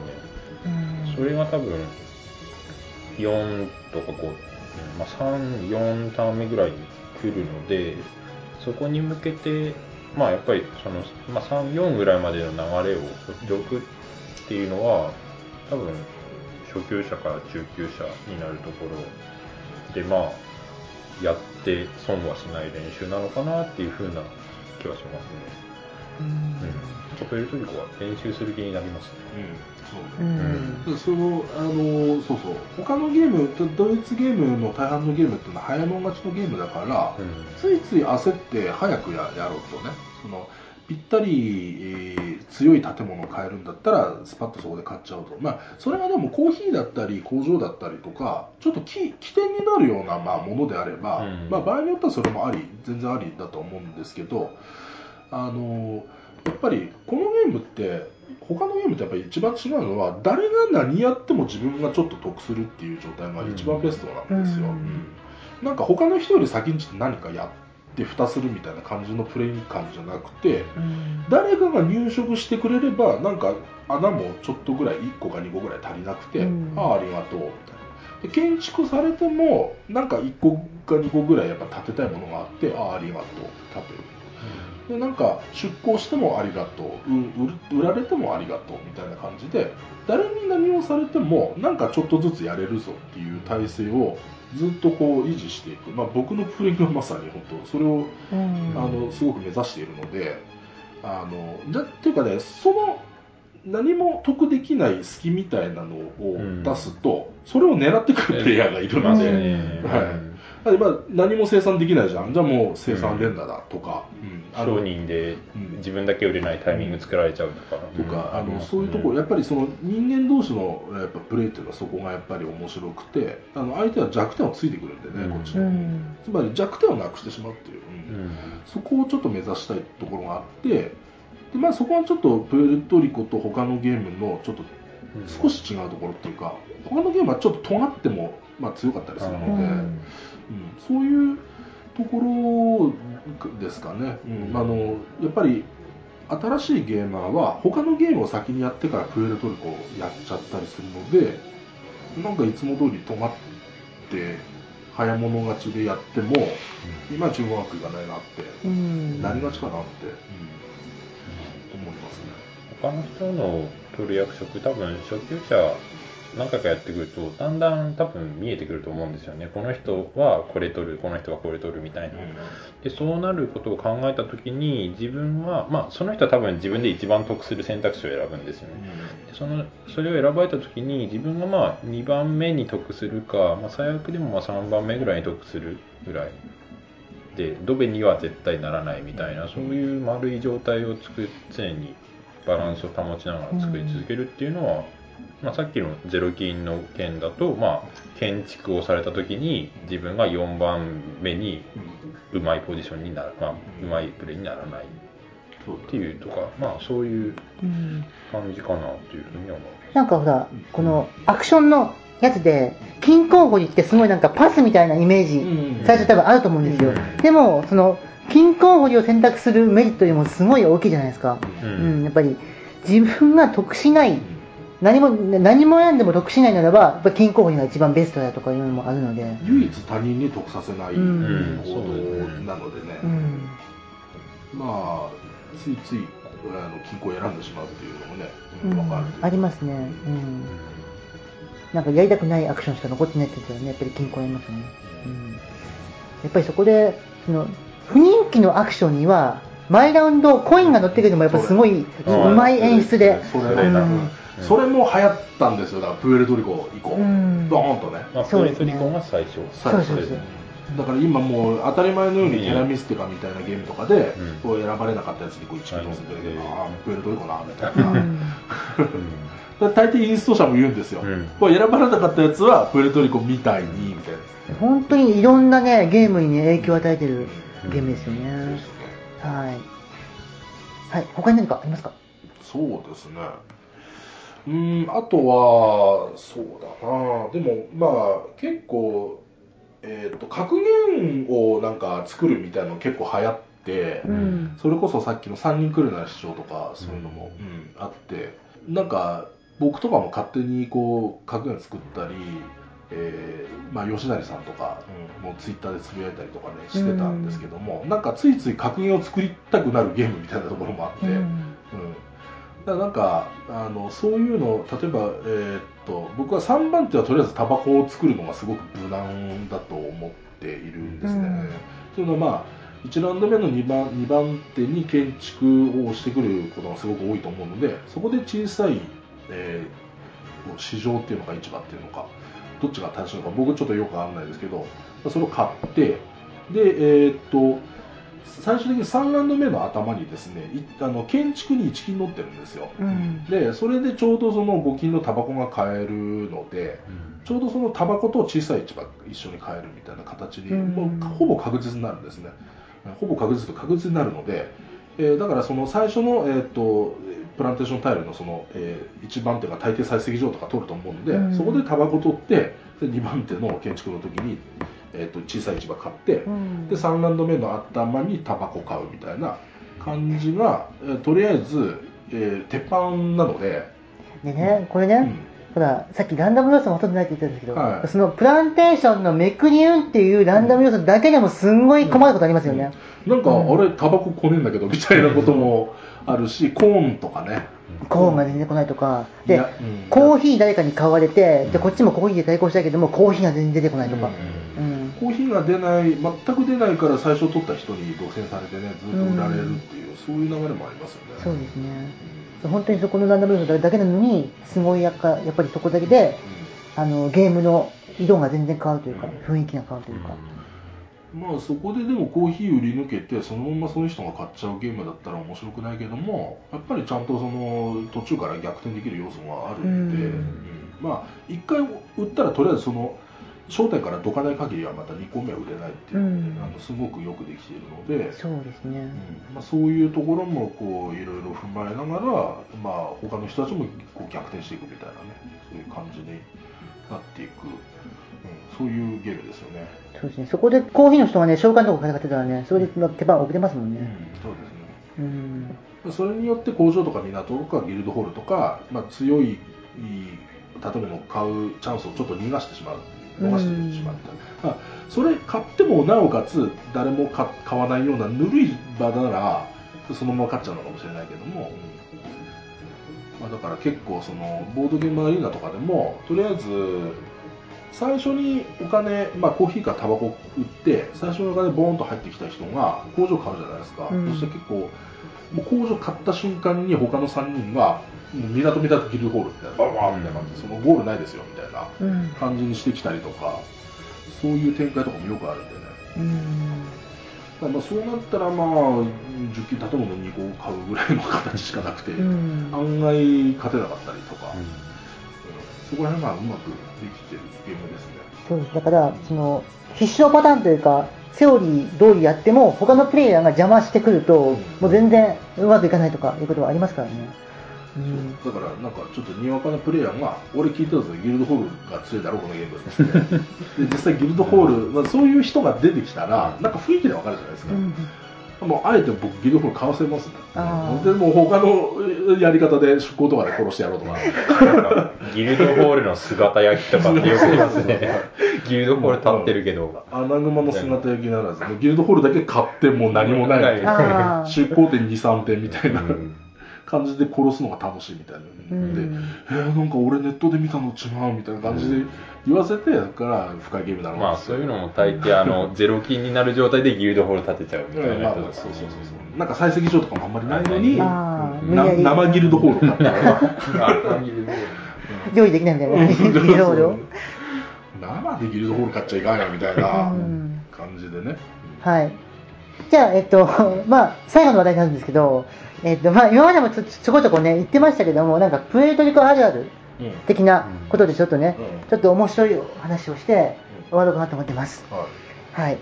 うんそれが多分4とか5、うんまあ、3、4ターン目ぐらいに来るので、そこに向けて、まあやっぱりその、まあ、3、4ぐらいまでの流れを取っておくっていうのは、多分初級者から中級者になるところで、まあ、やって損はしない練習なのかなっていう風な気はしますね。うんうん。プエルトリコは練習する気になりますね。うんそうね。うん。でそのあのそうそう。他のゲームドイツゲームの大半のゲームっていうのは早いもん勝ちのゲームだから、うん。ついつい焦って早くややろうとね。そのぴったり、えー強い建物を変えるんだったらスパッとそこで買っちゃうと、まあ、それがでもコーヒーだったり工場だったりとかちょっと起起点になるような、まあ、ものであれば、うん。まあ、場合によってはそれもあり全然ありだと思うんですけどあのやっぱりこのゲームって他のゲームとやっぱり一番違うのは誰が何やっても自分がちょっと得するっていう状態が一番ベストなんですよ、うん。うん。なんか他の人より先にちょっと何かやって蓋するみたいな感じのプレイ感じゃなくてうん。誰かが入職してくれればなんか穴もちょっとぐらい1個か2個ぐらい足りなくて、うん。ああありがとうみたいな。で建築されてもなんか1個か2個ぐらいやっぱ建てたいものがあってああありがとう建てるでなんか出向してもありがとう。う売売られてもありがとうみたいな感じで誰に何をされてもなんかちょっとずつやれるぞっていう体制をずっとこう維持していく、まあ、僕のプレイがまさに本当それをうん。あのすごく目指しているのであのだっていうかねその何も得できない隙みたいなのを出すと、それを狙ってくるプレイヤーがいるので、うんはいだまあ何も生産できないじゃん。じゃあもう生産連打だとか、うん。あの商人でうん。自分だけ売れないタイミング作られちゃうとか、とか、あのそういうところ、やっぱりその人間同士のやっぱプレーっていうのはそこがやっぱり面白くてあの相手は弱点をついてくるんでね、うん。こっちの、うんつまり弱点をなくしてしまうっていう、そこをちょっと目指したいところがあってで、まあ、そこはちょっとプエルトリコと他のゲームのちょっと少し違うところっていうか他のゲームはちょっと尖っても、まあ、強かったりするので、ううん。んそういうところですかね、うん。あのやっぱり新しいゲーマーは他のゲームを先にやってからプエルトリコをやっちゃったりするのでなんかいつも通り尖って早物勝ちでやってもいまいちうまくいかないなってうん。なりがちかなって、うん。思いますね。他の人の取る役職多分初級者何回かやってくるとだんだん多分見えてくると思うんですよね。この人はこれ取るこの人はこれ取るみたいな。でそうなることを考えた時に自分はまあその人は多分自分で一番得する選択肢を選ぶんですよね。でそのそれを選ばれた時に自分がまあ2番目に得するか、まあ、最悪でもまあ3番目ぐらいに得するぐらいでドベには絶対ならないみたいなそういう丸い状態を作る常にバランスを保ちながら作り続けるっていうのは、まあ、さっきのゼロ金の件だと、まあ、建築をされた時に自分が4番目にうまいポジションになる、まあ、うまいプレーにならないっていうとか、まあ、そういううん感じかなというふうに思います。なんかほら、このアクションのやつで、金候補に来てすごいなんかパスみたいなイメージ、うん最初多分あると思うんですよ。うんでも、その、金庫掘りを選択するメリットよりもすごい大きいじゃないですか。ううんん、やっぱり自分が得しない、何も、何もやんでも得しないならば、やっぱ金庫掘りが一番ベストだとかいうのもあるので。唯一他人に得させないうん行動なのでね、うん。まあついついあの金庫を選んでしまうっていうのもね、ううんかるありますね。うん。なんかやりたくないアクションしか残ってないって言ったらね、やっぱり金庫やりますよね。うん。やっぱりそこで、その、不人気のアクションには、毎ラウンドコインが乗ってくるのもやっぱすごい、うまい演出で。うんうん。それも流行ったんですよ。だからプエルトリコ以降、うん。ドーンとね。まあ、プエルトリコが最初。そうそうそうだから今もう当たり前のようにうん。テラミスティカみたいなゲームとかで、選ばれなかったやつにこう一気にするけど、はいああプエルトリコなみたいな、大抵インスト者も言うんですよ、選ばれなかったやつはプエルトリコみたいにみたいな。本当にいろんなね、ゲームにね、影響を与えてるゲームですよね。はい。はい。他に何かありますか？そうですね。うーん、あとは、そうだな、でも、まあ、結構、えっ、と、格言をなんか作るみたいなの結構流行って、うん。それこそさっきの3人来るなら市長とか、そういうのも、うん。あって、なんか、僕とかも勝手にこう、格言作ったり、えーまあ、吉成さんとか、もうツイッターでつぶやいたりとかね、してたんですけども、なんかついつい格言を作りたくなるゲームみたいなところもあって、うん。うん、だからなんかあのそういうの例えば、えーっと僕は3番手はとりあえずタバコを作るのがすごく無難だと思っているんですね。うんというのはまあ1ラウンド目の2番 ,2 番手に建築をしてくることがすごく多いと思うのでそこで小さい、えー市場っていうのか市場っていうのかどっちが正しいのか僕ちょっとよくわかんないですけどそれを買ってでえーっと最終的に3ラウンド目の頭にですねいあの建築に1金乗ってるんですよ。うん。でそれでちょうどその5金のタバコが買えるのでちょうどそのタバコと小さい市場一緒に買えるみたいな形に、うん。もうほぼ確実になるんですね。ほぼ確実と確実になるので、えーだからその最初の、えー、とプランテーションタイルのその、え1番手が大抵採石場とか取ると思うので、うん。そこでタバコ取ってで2番手の建築の時に、えー、と小さい市場買って、うん。で3ラウンド目の頭にタバコ買うみたいな感じが、えーとりあえず、えー鉄板なので、でね、これね、うん。ほら、さっきランダム要素もほとんどないって言ったんですけど、はい。そのプランテーションのめくり運っていうランダム要素だけでもすんごい困ることありますよね。なんか、うん。あれタバコ来ねえんだけどみたいなこともあるしコーンとかね。コーンが全然来ないとか、でうん。コーヒー誰かに買われて、で、こっちもコーヒーで対抗したいけども、コーヒーが全然出てこないとか。うん。が出ない全く出ないから最初取った人に独占されてねずっと売られるっていう、そういう流れもありますよね。そうですね。本当にそこのランダム要素だけなのに、すごいやっぱやっぱりそこだけで、あの、ゲームの色が全然変わるというか、雰囲気が変わるというか。まあそこででもコーヒー売り抜けてそのままその人が買っちゃうゲームだったら面白くないけどもやっぱりちゃんとその途中から逆転できる要素があるんで、うん。うん。まあ一回売ったらとりあえずその正体からどかない限りはまた2個目は売れないっていうので、うんあのすごくよくできているので、そうですね。うんまあ、そういうところもこういろいろ踏まえながら、まあ、他の人たちもこう逆転していくみたいなねそういう感じになっていく、うん、そういうゲームですよね。そうですね。そこでコーヒーの人がね、召喚とか戦ってたらね、それで手番遅れますもんうんね。そうですねうん。それによって工場とか港とかギルドホールとか、まあ、強い建物を買うチャンスをちょっと逃がしてしまう逃してしまうみた。いな、まあ、それ買ってもなおかつ誰も買買わないようなぬるい場ならそのまま買っちゃうのかもしれないけども、まあ、だから結構そのボードゲームアリーナとかでもとりあえず最初にお金、まあ、コーヒーかタバコ売って最初のお金ボーンと入ってきた人が工場買うじゃないですか、うん。そして結構もう工場買った瞬間に他の3人がもう港港ギルドホールみたいなバンバンみたいな感じでそのゴールないですよみたいなうん。感じにしてきたりとかそういう展開とかもよくあるんでねうん。まあそうなったらまあ10金建物2個買うぐらいの形しかなくて、うん。案外勝てなかったりとか、うんそこら辺がうまくできてるゲームですね。そうです。だから、その、必勝パターンというか、セオリー通りやっても、他のプレイヤーが邪魔してくると、うんもう全然うまくいかないとかいうことはありますからね。うん。だからなんかちょっとにわかなプレイヤーが俺聞いたんですよギルドホールが強いだろうこのゲームって。で実際ギルドホール、まあ、そういう人が出てきたらなんか雰囲気でわかるじゃないですか、うんもうあえて僕ギルドホール買わせますねでもう他のやり方で出向とかで殺してやろうとか。ギルドホールの姿焼きとかってよく言いますね。ギルドホール立ってるけど。穴熊の姿焼きならずもうギルドホールだけ買ってもう何もない。出向点23点みたいな。うん感じで殺すのが楽しいみたいな、うん。でえー、なんか俺ネットで見たの違うみたいな感じで言わせてだから深いゲームだろうまあそういうのも大抵あの ゼロ金になる状態でギルドホール立てちゃうみたいうんまあまあそうそうそうそう。なんか採石場とかもあんまりないのにあー無な生ギルドホール買ったら。あギルドホール用意できないみたいなギルドホールを。生でギルドホール買っちゃいかんよみたいなうん。感じでね。はい。じゃあ、えっと、まあ、最後の話題なんですけど、えっと、まあ、今までもちょちょこちょこね、言ってましたけども、なんか、プエルトリコあるあるうん的なことでちょっとね、うんちょっと面白いお話をしてうん終わろうかなと思ってます。はいはい。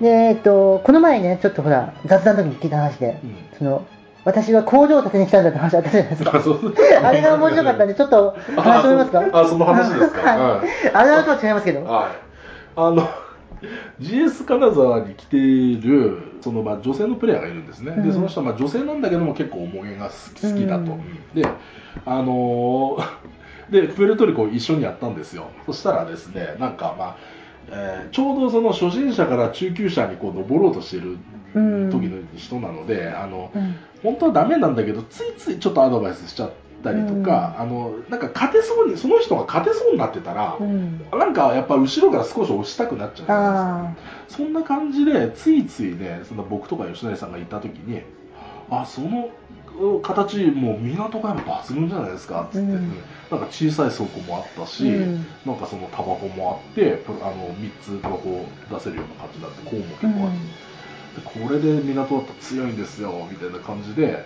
で、えっと、この前ね、ちょっとほら、雑談の時に聞いた話で、うんその、私は工場を建てに来たんだって話あったじゃないですか。あれが面白かったんで、ちょっと話してみますか？あその話ですか？はい。はいあるあるとは違いますけど。はい。あの、GS 金沢に来ている、そのまあ女性のプレイヤーがいるんですね。うんで、その人はまあ女性なんだけども結構重げが好き好きだと。うんで、あのー で、プエルトリコ一緒にやったんですよ。そしたらですね、なんかまあ、えーちょうどその初心者から中級者にこう登ろうとしているうん時の人なので、あの、うん本当はダメなんだけどついついちょっとアドバイスしちゃったりとか、あのなんか勝てそうにその人が勝てそうになってたら、うん。なんかやっぱ後ろから少し押したくなっちゃうじそんな感じでついついねその僕とか吉成さんがいた時にあそのう形もう港が抜群じゃないですかっつって、うん。なんか小さい倉庫もあったし、うん。なんかそのタバコもあってプあの3つタバコ出せるような感じになってこうも結構あって。でこれで港だったら強いんですよみたいな感じで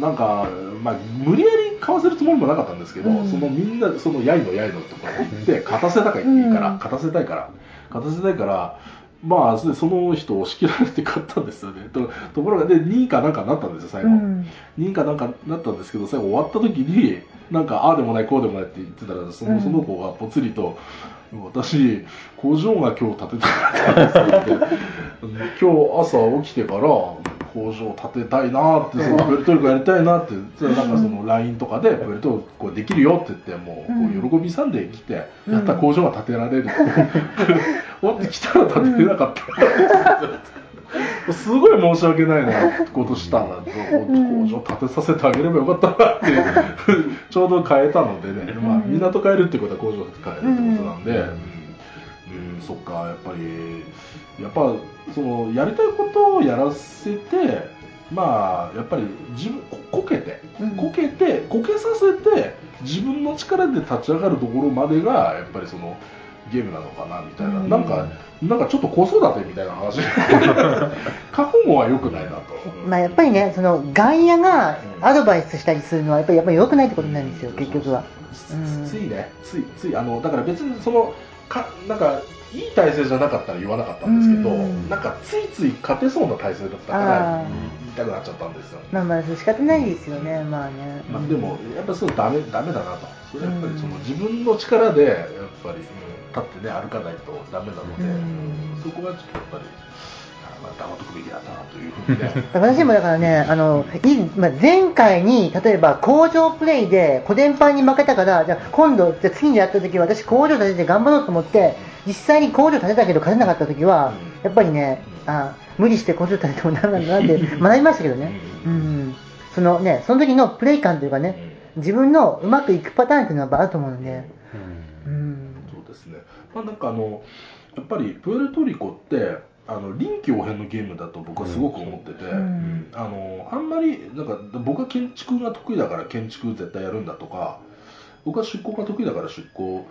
なんか、まあ、無理やり買わせるつもりもなかったんですけど、うん。そのみんなそのやいのやいのところに行って勝たせたかいっていいから、うん。勝たせたいから勝たせたいからまあその人を押し切られて勝ったんですよね。とところがで2位かなんかになったんですよ最後、うん。2位かなんかになったんですけど最後終わった時になんかああでもないこうでもないって言ってたらその,、うん。その子がぽつりと私工場が今日建てたかてうん今日朝起きてから工場建てたいなってそのプエルトリコやりたいなって。なんかその LINE とかでプエルトリコできるよって言ってもうこう喜びさんで来てうん。やったら工場が建てられる。って終わってきたら建てれなかった。すごい申し訳ないなことしたな、工場建てさせてあげればよかったなって、ちょうど変えたのでね、まあ、うん港変えるってことは工場変えるってことなんで、うんうん、うんそっか、やっぱり、やっぱそのやりたいことをやらせて、まあ、やっぱり自分ここけて、うん。こけて、こけさせて、自分の力で立ち上がるところまでが、やっぱりその、ゲームなのかなみたいな、うん。なんか、なんかちょっと子育てみたいな話、過保護は良くないなと。まあやっぱりね、その外野がアドバイスしたりするのはやっぱりやっぱり良くないってことなんですよ、結局は。うついね、つい、つい、あの、だから別にその、か、なんか、いい体勢じゃなかったら言わなかったんですけど、うんなんかついつい勝てそうな体勢だったかあらー言いたくなっちゃったんですよ。まあまあ仕方ないですよね、まあね。まあ、でも、やっぱそうダメ、ダメだなと。それはやっぱりそのうん自分の力で、やっぱり、うん立ってね、歩かないとダメなので、うんそこはちょっとやっぱり、あまあ、黙っとくべきだったなというふうにね。私もだからね、あの、いまあ、前回に、例えば工場プレイでコデンパンに負けたから、じゃあ今度、じゃあ次にやった時は私工場建てて頑張ろうと思って、実際に工場建てたけど勝てなかった時は、うんやっぱりね、あ無理して工場建ててもダメなんだなって学びましたけどね。うん。そのね、その時のプレイ感というかね、自分のうまくいくパターンっていうのはあると思うので、うん。そうですね。まあなんかあの、やっぱりプエルトリコって、あの臨機応変のゲームだと僕はすごく思ってて、うん。うん。あのあんまりなんか僕は建築が得意だから建築絶対やるんだとか僕は出向が得意だから出向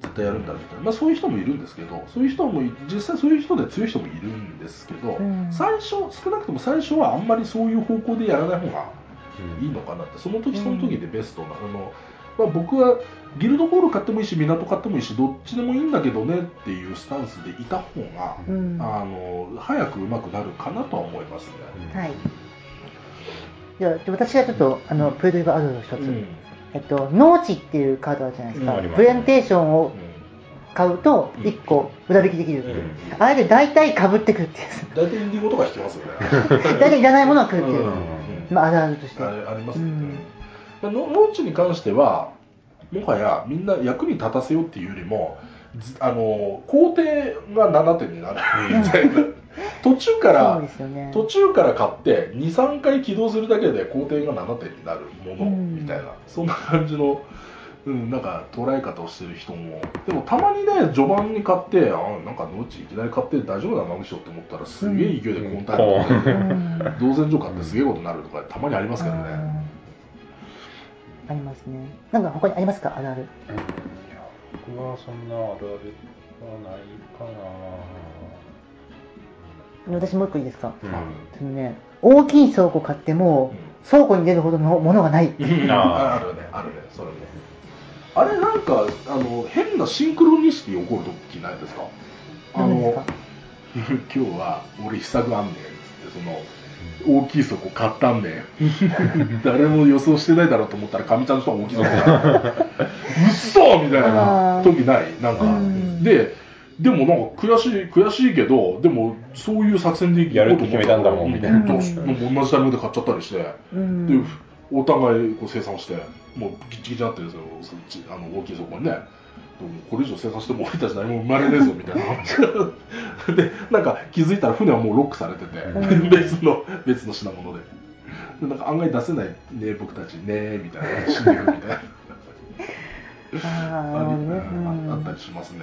絶対やるんだみたいな、まあ、そういう人もいるんですけどそういう人もい実際そういう人で強い人もいるんですけど、うん。最初少なくとも最初はあんまりそういう方向でやらない方がいいのかなってその時その時でベストな、あのまあ、僕はギルドホール買ってもいいし港買ってもいいしどっちでもいいんだけどねっていうスタンスでいた方が、うん。はあの早く上手くなるかなとは思いますね。い。じゃあ、私はちょっと、あの、プレイトリコあるの一つ。うん。えっと、農地っていうカードあるじゃないですか。うんプレゼンテーションを買うと1個裏引きできるっていう、うん。あれで大体かぶってくるっていう。大体インディゴとか引きますよね。大体いらないものは来るっていう、うん。まあ、あるあるとして。ありますよね、ノノーチに関してはもはやみんな役に立たせようっていうよりもずあの工程が7点になるみたいな。途中からね。途中から買って23回起動するだけで工程が7点になるものうん。みたいな、そんな感じの、うん、なんか捉え方をしてる人も。でもたまにね序盤に買ってあなんかノーチいきなり買って大丈夫なのでしょって思ったらすげえ勢いでコーンタイムうん取ってうん。同然所買ってすげえことになるとかたまにありますけどね、うんありますね。なんか他にありますか？あるある。いや僕はそんなあるあるはないか私もう一個いいですか？な、うん。そのね大きい倉庫買っても、倉庫に出るほどのものがない。うん。あー。あるね。あるね。それね。あれなんかあの変なシンクロニシティ起こる時ないですか？あの何ですか？今日は俺秘策あんねんっつってその大きい倉庫買ったんねん誰も予想してないだろうと思ったらかみちゃんの人が大きい倉庫買った。うっそみたいな時ない？なんか。うん。ででもなんか悔しい悔しいけどでもそういう作戦でやるって決めたんだもんみたいな。うどうしもう同じタイミングで買っちゃったりして。うん。でお互いこう生産してもうギッチギチになってるんですよそっちあの大きいそこにねこれ以上生産しても俺たち何も生まれねえぞみたいな。でなんか気づいたら船はもうロックされてて、うん。別の別の品物で。でなんか案外出せないね僕たちねみたいな。死んでるみたいなああねうん。ああったりしますね、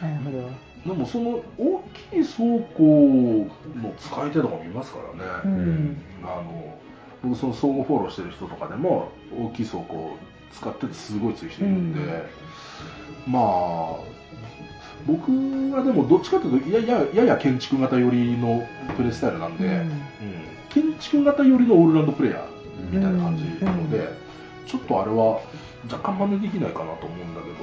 なるほど。うん、でもその大きい倉庫の使い手とかもいますからね、うん。あの僕その相互フォローしてる人とかでも大きい倉庫を使っててすごい強い人いるんで、まあ僕はでもどっちかというとやややや建築型寄りのプレースタイルなんで、うん。うん。建築型寄りのオールラウンドプレイヤーみたいな感じなので、うん。ちょっとあれは若干真似できないかなと思うんだけど、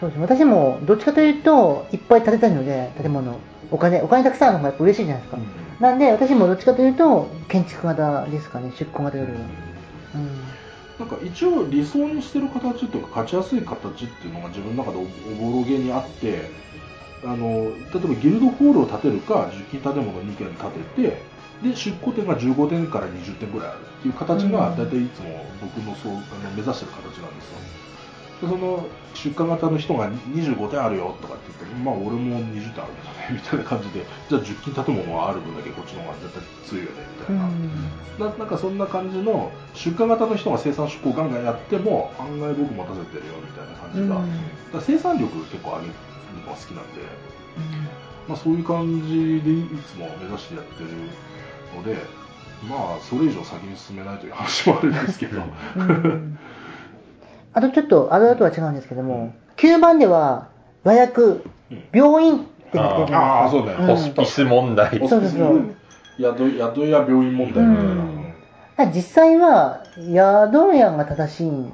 そうです私もどっちかというといっぱい建てたいので建物。お金お金たくさんあるのがやっぱ嬉しいじゃないですか、うん。なんで私もどっちかというと建築型ですかね。出向型よりは、うんなんか一応理想にしてる形というか勝ちやすい形っていうのが自分の中でおおぼろげにあってあの例えばギルドホールを建てるか10金建物2軒建ててで出庫点が15点から20点ぐらいあるっていう形がうん。大体いつも僕のそうあの目指してる形なんですよ。でその出荷型の人が25点あるよとかって言ってまあ俺も20点あるけどねみたいな感じでじゃあ10金建物がある分だけこっちの方が絶対強いよねみたいな、ななんかそんな感じの出荷型の人が生産出向ガンガンやっても案外僕待たせてるよみたいな感じが、うん。だ生産力結構上げるのが好きなんで、まあ、そういう感じでいつも目指してやってるのでまあそれ以上先に進めないという話もあるんですけど。うんあとちょっとあるあるとは違うんですけども9番では和訳病院ってなってるじゃないですかああそうね、うん。ホスピス問題。そうそうそう。宿宿屋病院問題みたいな、うん。実際は宿屋が正しいん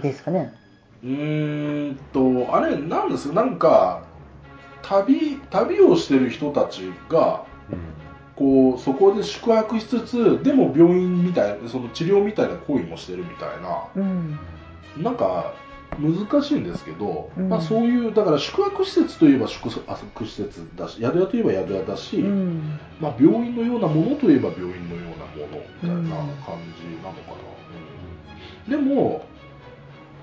ですかね。うーんとあれなんですなんか旅旅をしてる人たちがこうそこで宿泊しつつでも病院みたいなその治療みたいな行為もしてるみたいな。うんなんか難しいんですけど、うん。まあ、そういうだから宿泊施設といえば宿泊施設だし宿屋といえば宿屋だし、うん。まあ、病院のようなものといえば病院のようなものみたいな感じなのかな、うん。でも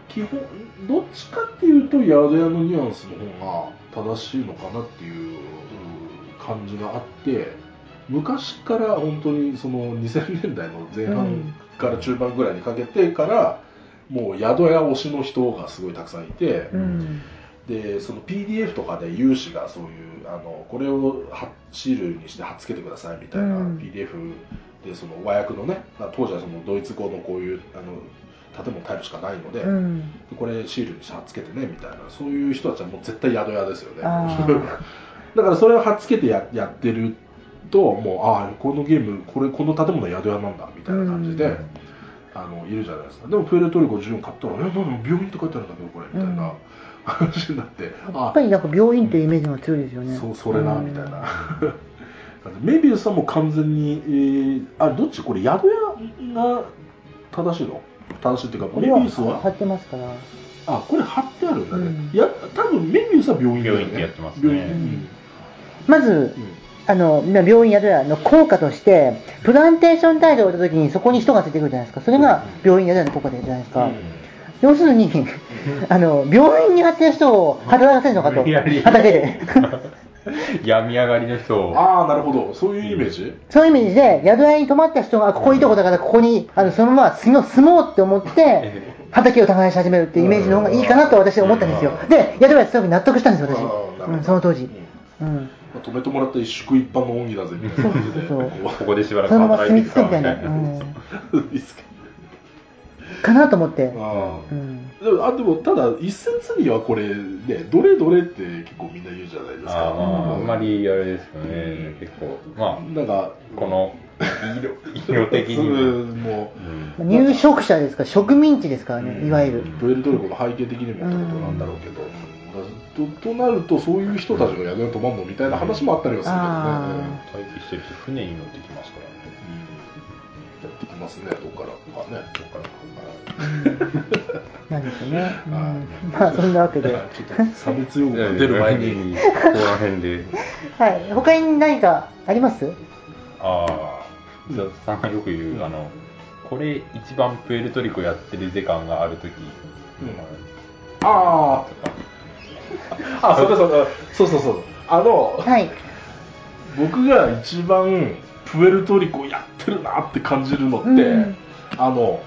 基本どっちかっていうと宿屋のニュアンスの方が正しいのかなっていううん感じがあって昔から本当にその2000年代の前半から中盤ぐらいにかけてから、もう宿屋推しの人がすごいたくさんいて、うん。でその PDF とかで有志がそういうあのこれをはシールにして貼っつけてくださいみたいな、うん。PDF でその和訳のね当時はそのドイツ語のこういうあの建物タイプしかないので、うん。これシールに貼っつけてねみたいなそういう人たちはもう絶対宿屋ですよねあ だからそれを貼っつけてややってるともうああこのゲームこれこの建物は宿屋なんだみたいな感じで、うんあのいるじゃないですか。でもプエルトリコ14買ったら「えなんだ病院って書いてあるんだけどこれ」みたいな話になって、やっあぱりなんか病院というイメージが強いですよね。そうそれなうん。みたいな。メビウスはもう完全に、えーあどっち？これ宿屋が正しいの？正しいっていうかこれはメビウスは？貼ってますから。あこれ貼ってあるんだね、うん。いや多分メビウスは病院だよね。病院ってやってますね。病院。うん。まず、あの、病院やるやの効果として、プランテーションタイルを置いた時にそこに人がついてくるじゃないですか。それが病院やるやの効果じゃないですか。要するに、あの、病院に貼ってる人を働かせるのかと。畑で。病み上がりの人をああなるほどそういうイメージ、そういう意味で、宿屋に泊まった人が、ここいいとこだから、ここに、あの、そのまま住もう住もうって思って、畑を耕し始めるっていうイメージの方がいいかなと私は思ったんですよ。で、宿屋すごく納得したんですよ、私。どうん、その当時。うんうん。まあ止めてもらった一宿一般の恩義だぜみたいな感じで。こここでしばらく働いていくか。たいな。か。かなと思って。あーうん。でもあでもただ一説にはこれねどれどれって結構みんな言うじゃないですか。あーまああんまりあれですよね。結構まあなんかこの色色的に うんも、もうん。入植者ですか。ら、植民地ですからね、いわゆる。うプエルトリコの背景的にもってことなんだろうけど、うんととなるとそういう人たちが宿に泊まるのみたいな話もあったりはするけどね、あ待機してる人船に乗ってきますからねうん。やってきますねどっからとかねそこから。なんですよね。うん。はいまあ、そんなわけで。ちょっと差別用語が出る前に。ここら辺ではい。他に何かあります？ああさんがよく言うあのこれ一番プエルトリコやってる時間がある時、ああ あそれそれそうそうそう。あのはい。僕が一番プエルトリコやってるなって感じるのって、うん。あの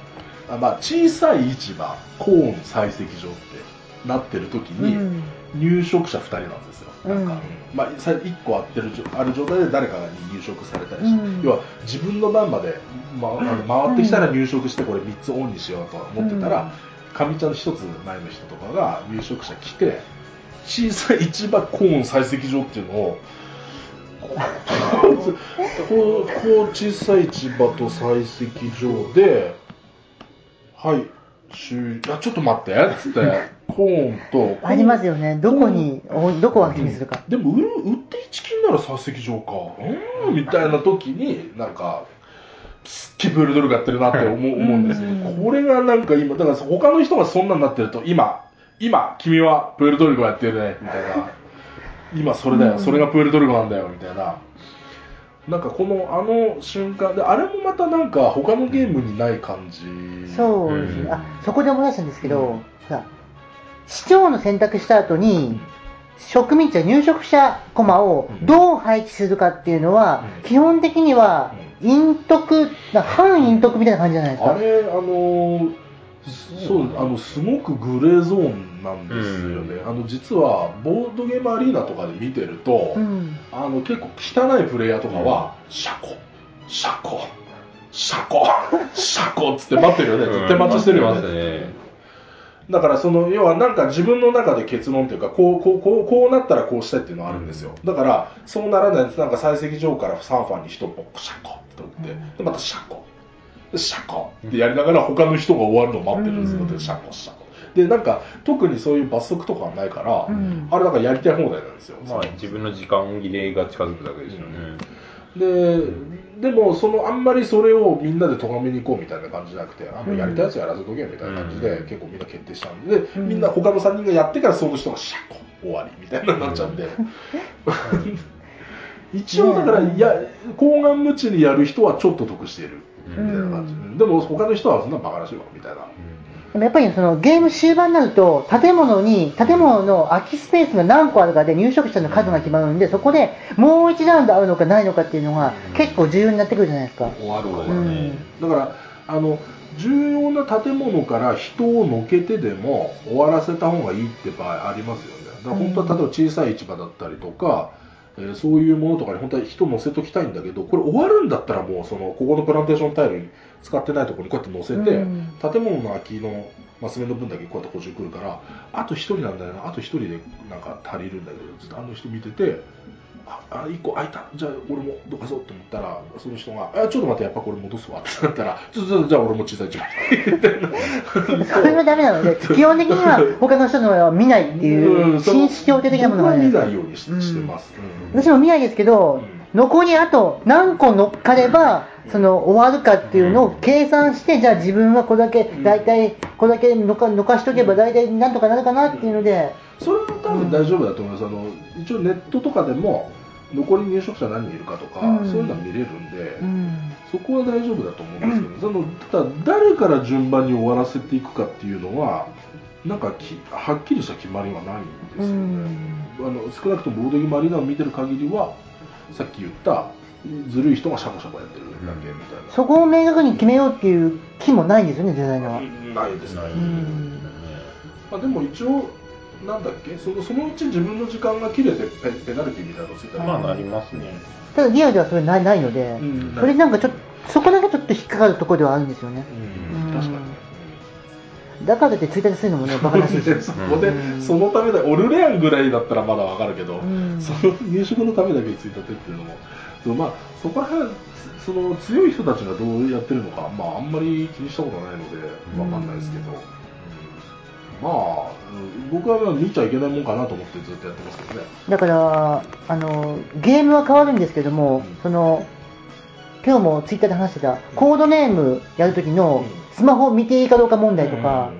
あまあ、小さい市場コーン採石場ってなってる時に、うん。入植者2人なんですよ、なんかうん。まあ、さ1個あってるある状態で誰かに入植されたりして、うん。要は自分の番まで、まあ、あの回ってきたら入植してこれ3つオンにしようと思ってたら、かみちゃんの1つ前の人とかが入植者来て小さい市場コーン採石場っていうのをこう小さい市場と採石場ではい終いやちょっと待ってっつってコーンとありますよね。どこに、おどこを空きにするか。でも売る売って一金なら採石場かうーんみたいな時になんかすっげえプールドルがやってるなって思う思うんですようんこれがなんか今だから他の人がそんなになってると今今君はプエルトリコやってるねみたいな。今それだよ。それがプエルトリコなんだよみたいな。なんかこのあの瞬間であれもまたなんか他のゲームにない感じ。そうですね。うん。あ、そこで思い出したんですけど、うん。市長の選択した後に、植民地や入植者コマをどう配置するかっていうのは、うん。基本的には、陰徳、な反陰徳みたいな感じじゃないですか。あれ、あのーそう。あのすごくグレーゾーンなんですよね、あの実はボードゲームアリーナとかで見てると、うん。あの結構汚いプレイヤーとかは、シャコ、シャコ、シャコ、シャコ。っつって待ってるよね、絶対待ちしてるよね。待ってますね。だからその要はなんか自分の中で結論というかこうこうこうこうなったらこうしたいっていうのがあるんですよ。だからそうならないとなんか採石場からサーファーに人ポッシャコって打ってでまたシャコ。でシャコってやりながら他の人が終わるのを待ってるんですよ、うん。でシャコシャコでなんか特にそういう罰則とかはないから、うん。あれだからやりたい放題なんですよ、まあ自分の時間切れが近づくだけですよね、ででもそのあんまりそれをみんなで咎めに行こうみたいな感じじゃなくてあのうん。やりたいやつやらせとけみたいな感じで、うん。結構みんな決定しちゃうんで、うん。みんな他の3人がやってからその人がシャコ終わりみたいなになっちゃうんで、一応だから、ねいや高顔無知にやる人はちょっと得しているみたいな感じ、うんでも他の人はそんなバカらしいわみたいな、でもやっぱりそのゲーム終盤になると、建物に、建物の空きスペースが何個あるかで入植者の数が決まるんで、そこでもう一ラウンドあるのかないのかっていうのが結構重要になってくるじゃないですか。終わるわうん。ね、だからあの重要な建物から人をのけてでも終わらせた方がいいって場合ありますよね。だから本当は例えば小さい市場だったりとか、えーそういうものとかに本当は人乗せときたいんだけどこれ終わるんだったらもうそのここのプランテーションタイルに使ってないところにこうやって乗せて、うん。建物の空きのマス目の分だけこうやって補充来るからあと1人なんだよな。あと1人でなんか足りるんだけどずっとあの人見ててああ1個空いた。じゃあ俺もどかそうって思ったらその人が「あちょっと待ってやっぱこれ戻すわ」ってなったら「ちょっとじゃあ俺も小さい一枚」みたいなそれはダメなので、基本的には他の人のは見ないっていう、紳士協定的なものは見ないようにし,、てます、うん。私も見ないですけど、残りあと何個乗っかれば、その終わるかっていうのを計算して、じゃあ自分はこれだけ、大体、これだけのかのかしとけば大体なんとかなるかなっていうので、それは多分大丈夫だと思います、あの一応ネットとかでも残り入植者何人いるかとか、うん。そういうのは見れるんで、うん、そこは大丈夫だと思うんですけど、そのただ誰から順番に終わらせていくかっていうのはなんかきはっきりした決まりはないんですよね、あの少なくともボードゲームアリーナを見てる限りはさっき言ったずるい人がシャコシャコやってるだけみたいな、そこを明確に決めようっていう気もないんですよね、デザイナーは。ないですね、ん。まあ、でも一応なんだっけ？そのそのうち自分の時間が切れてペペナルティみたいなのついたらまあなりますね。ただリアルではそれないないので、うん。それなんかちょっと、そこだけちょっと引っかかるところではあるんですよね。うん。確かに、だからって追加するのもね、バカらし。いし。そこで、うん。そのためだ。オルレアンぐらいだったらまだわかるけど、うん。その入植のためだけについたてっていうのも。そのまあそこら辺その強い人たちがどうやってるのか、まあ、あんまり気にしたことないのでわかんないですけど、うんまあうん僕は見ちゃいけないもんかなと思ってずっとやってますけどね。だから、あの、ゲームは変わるんですけども、うん。その、今日もツイッターで話してた、コードネームやるときのうんスマホを見ていいかどうか問題とか、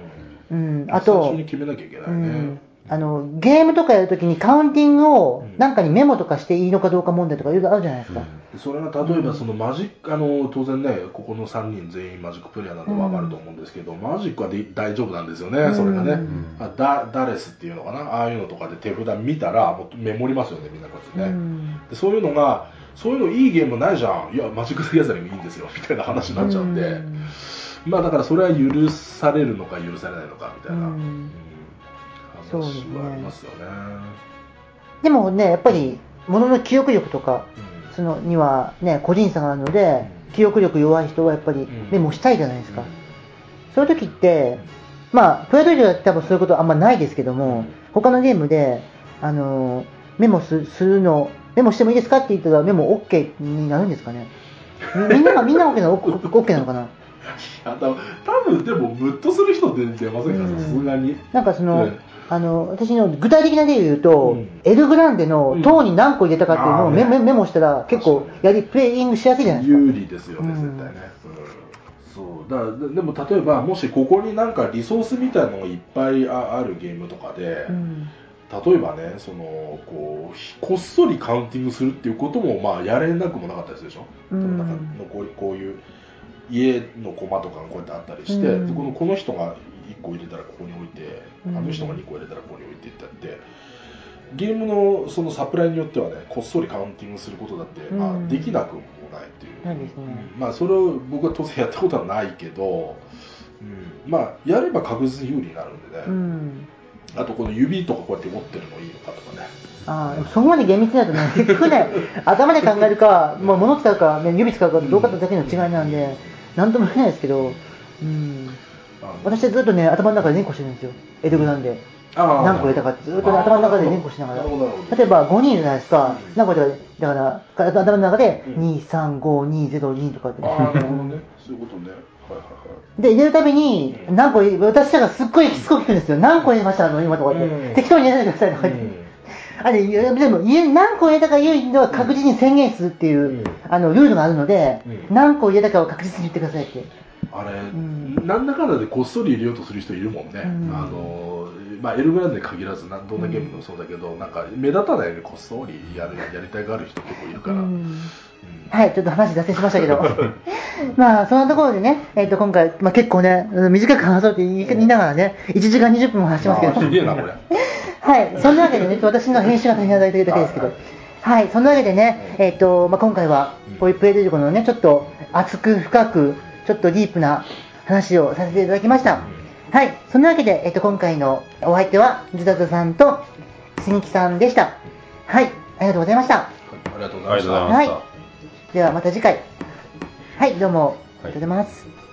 うん、あ最と初に、決めなきゃいけないうね、ん、あの、ゲームとかやるときにカウンティングをうん。なんかにメモとかしていいのかどうか問題とかいろいろあるじゃないですか。それが例えばそのマジック、あの当然ね、ここの3人全員マジックプレイヤーなんで分かると思うんですけど、マジックはで大丈夫なんですよね、うん。それがね、うん。あダダレスっていうのかな、ああいうのとかで手札見たら、もうメモりますよね、みんなこうやってね、うん。でそういうのが、そういうのいいゲームないじゃん、いや、マジック・ザ・ギャザリングいいんですよ。みたいな話になっちゃうんで、うん。まあだからそれは許されるのか許されないのかみたいな、うん。うんそうですね。話はありますよね。でもね、やっぱり、ものの記憶力とか、うん。そのにはね、個人差があるので、うん。記憶力弱い人はやっぱりん。メモしたいじゃないですか。うん。そういう時って、まあ、プライドリーは多分そういうことあんまないですけども、うん。他のゲームで、あのーメモすするの、メモしてもいいですかって言ったらメモ OK になるんですかね。みみんなが、みんな OK なの？OK なのかな？あ多分多分でもムッとする人出出ませんかうんさすがに。なんかその、うんあの、私の具体的な例を言うと、うん。エルグランデの塔に何個入れたかっていうのをうんメ,、メメモしたら結構やり、プレイングしやすいじゃないですか。有利ですよね、うん絶対ね、うん、そう。だででも例えばもしここになんかリソースみたいなのがいっぱいああるゲームとかで、うん。例えばねそのこうひこっそりカウンティングするっていうこともまあやれなくもなかったりするでしょ、うん。なんかこうこういう家のコマとかがこうやってあったりして、うん。このこの人が1個入れたらここに置いて、うんあの人が2個入れたらここに置いてってやって。ゲームのそのサプライによってはねこっそりカウンティングすることだって、まあ、うんできなくもないっていう、まあ、それを僕は当然やったことはないけど、うん、まあやれば確実に有利になるんでね、うん。あとこの指とかこうやって持ってるのいいのかとかね。ああ、そこまで厳密になるとね、結局ね、頭で考えるか、まあ、物使うか、ね、指使うかどうかだけの違いなんで、なんとも言えないですけど、うん、私はずっとね、頭の中で連呼してるんですよ、エルグランで。何個入れたかってずっとね頭の中で連呼しながら。例えば5人じゃないですか。うん、何個入れたか、だから、頭の中でうん。2、3、5、2、0、2とかって。ああなるほどね。そういうことね。はいはいはい。で、入れるたびに、うん。何個入れ、私らがすっごいしつこく聞くんですよ。何個入れましたあの、今とかって。うん。適当に入れないでくださいとか言って。うん。あれ、でも、何個入れたか言うのは確実に宣言するっていう、うん。あの、ルールがあるので、うん。何個入れたかを確実に言ってくださいって。あれ、ん。なんだかんだでこっそり入れようとする人いるもんね、うん。あのまあ、エルグランデに限らずなどんなゲームでもそうだけど、なんか目立たないようにこっそりやるやりたいがある人結構いるから、うん。うん。はい、ちょっと話脱線しましたけど。まあ、そんなところでね、えっ、と、今回、まあ結構ね、うん短く話そうって言いながらね、1時間20分も話してますけど。あーすげえなこれ。はい、そんなわけでね、私の編集が大変なだけですけど。はい、そんなわけでね、えっ、と、まあ、今回はうん、こういうプレイデルコのね、ちょっと厚く深く、ちょっとディープな話をさせていただきました。はい、そんなわけで、えっ、と、今回のお相手は、ズダズさんと、新木さんでした。はい、ありがとうございました。ありがとうございましたありがとうございではまた次回。はい、どうも、ありがとうございます。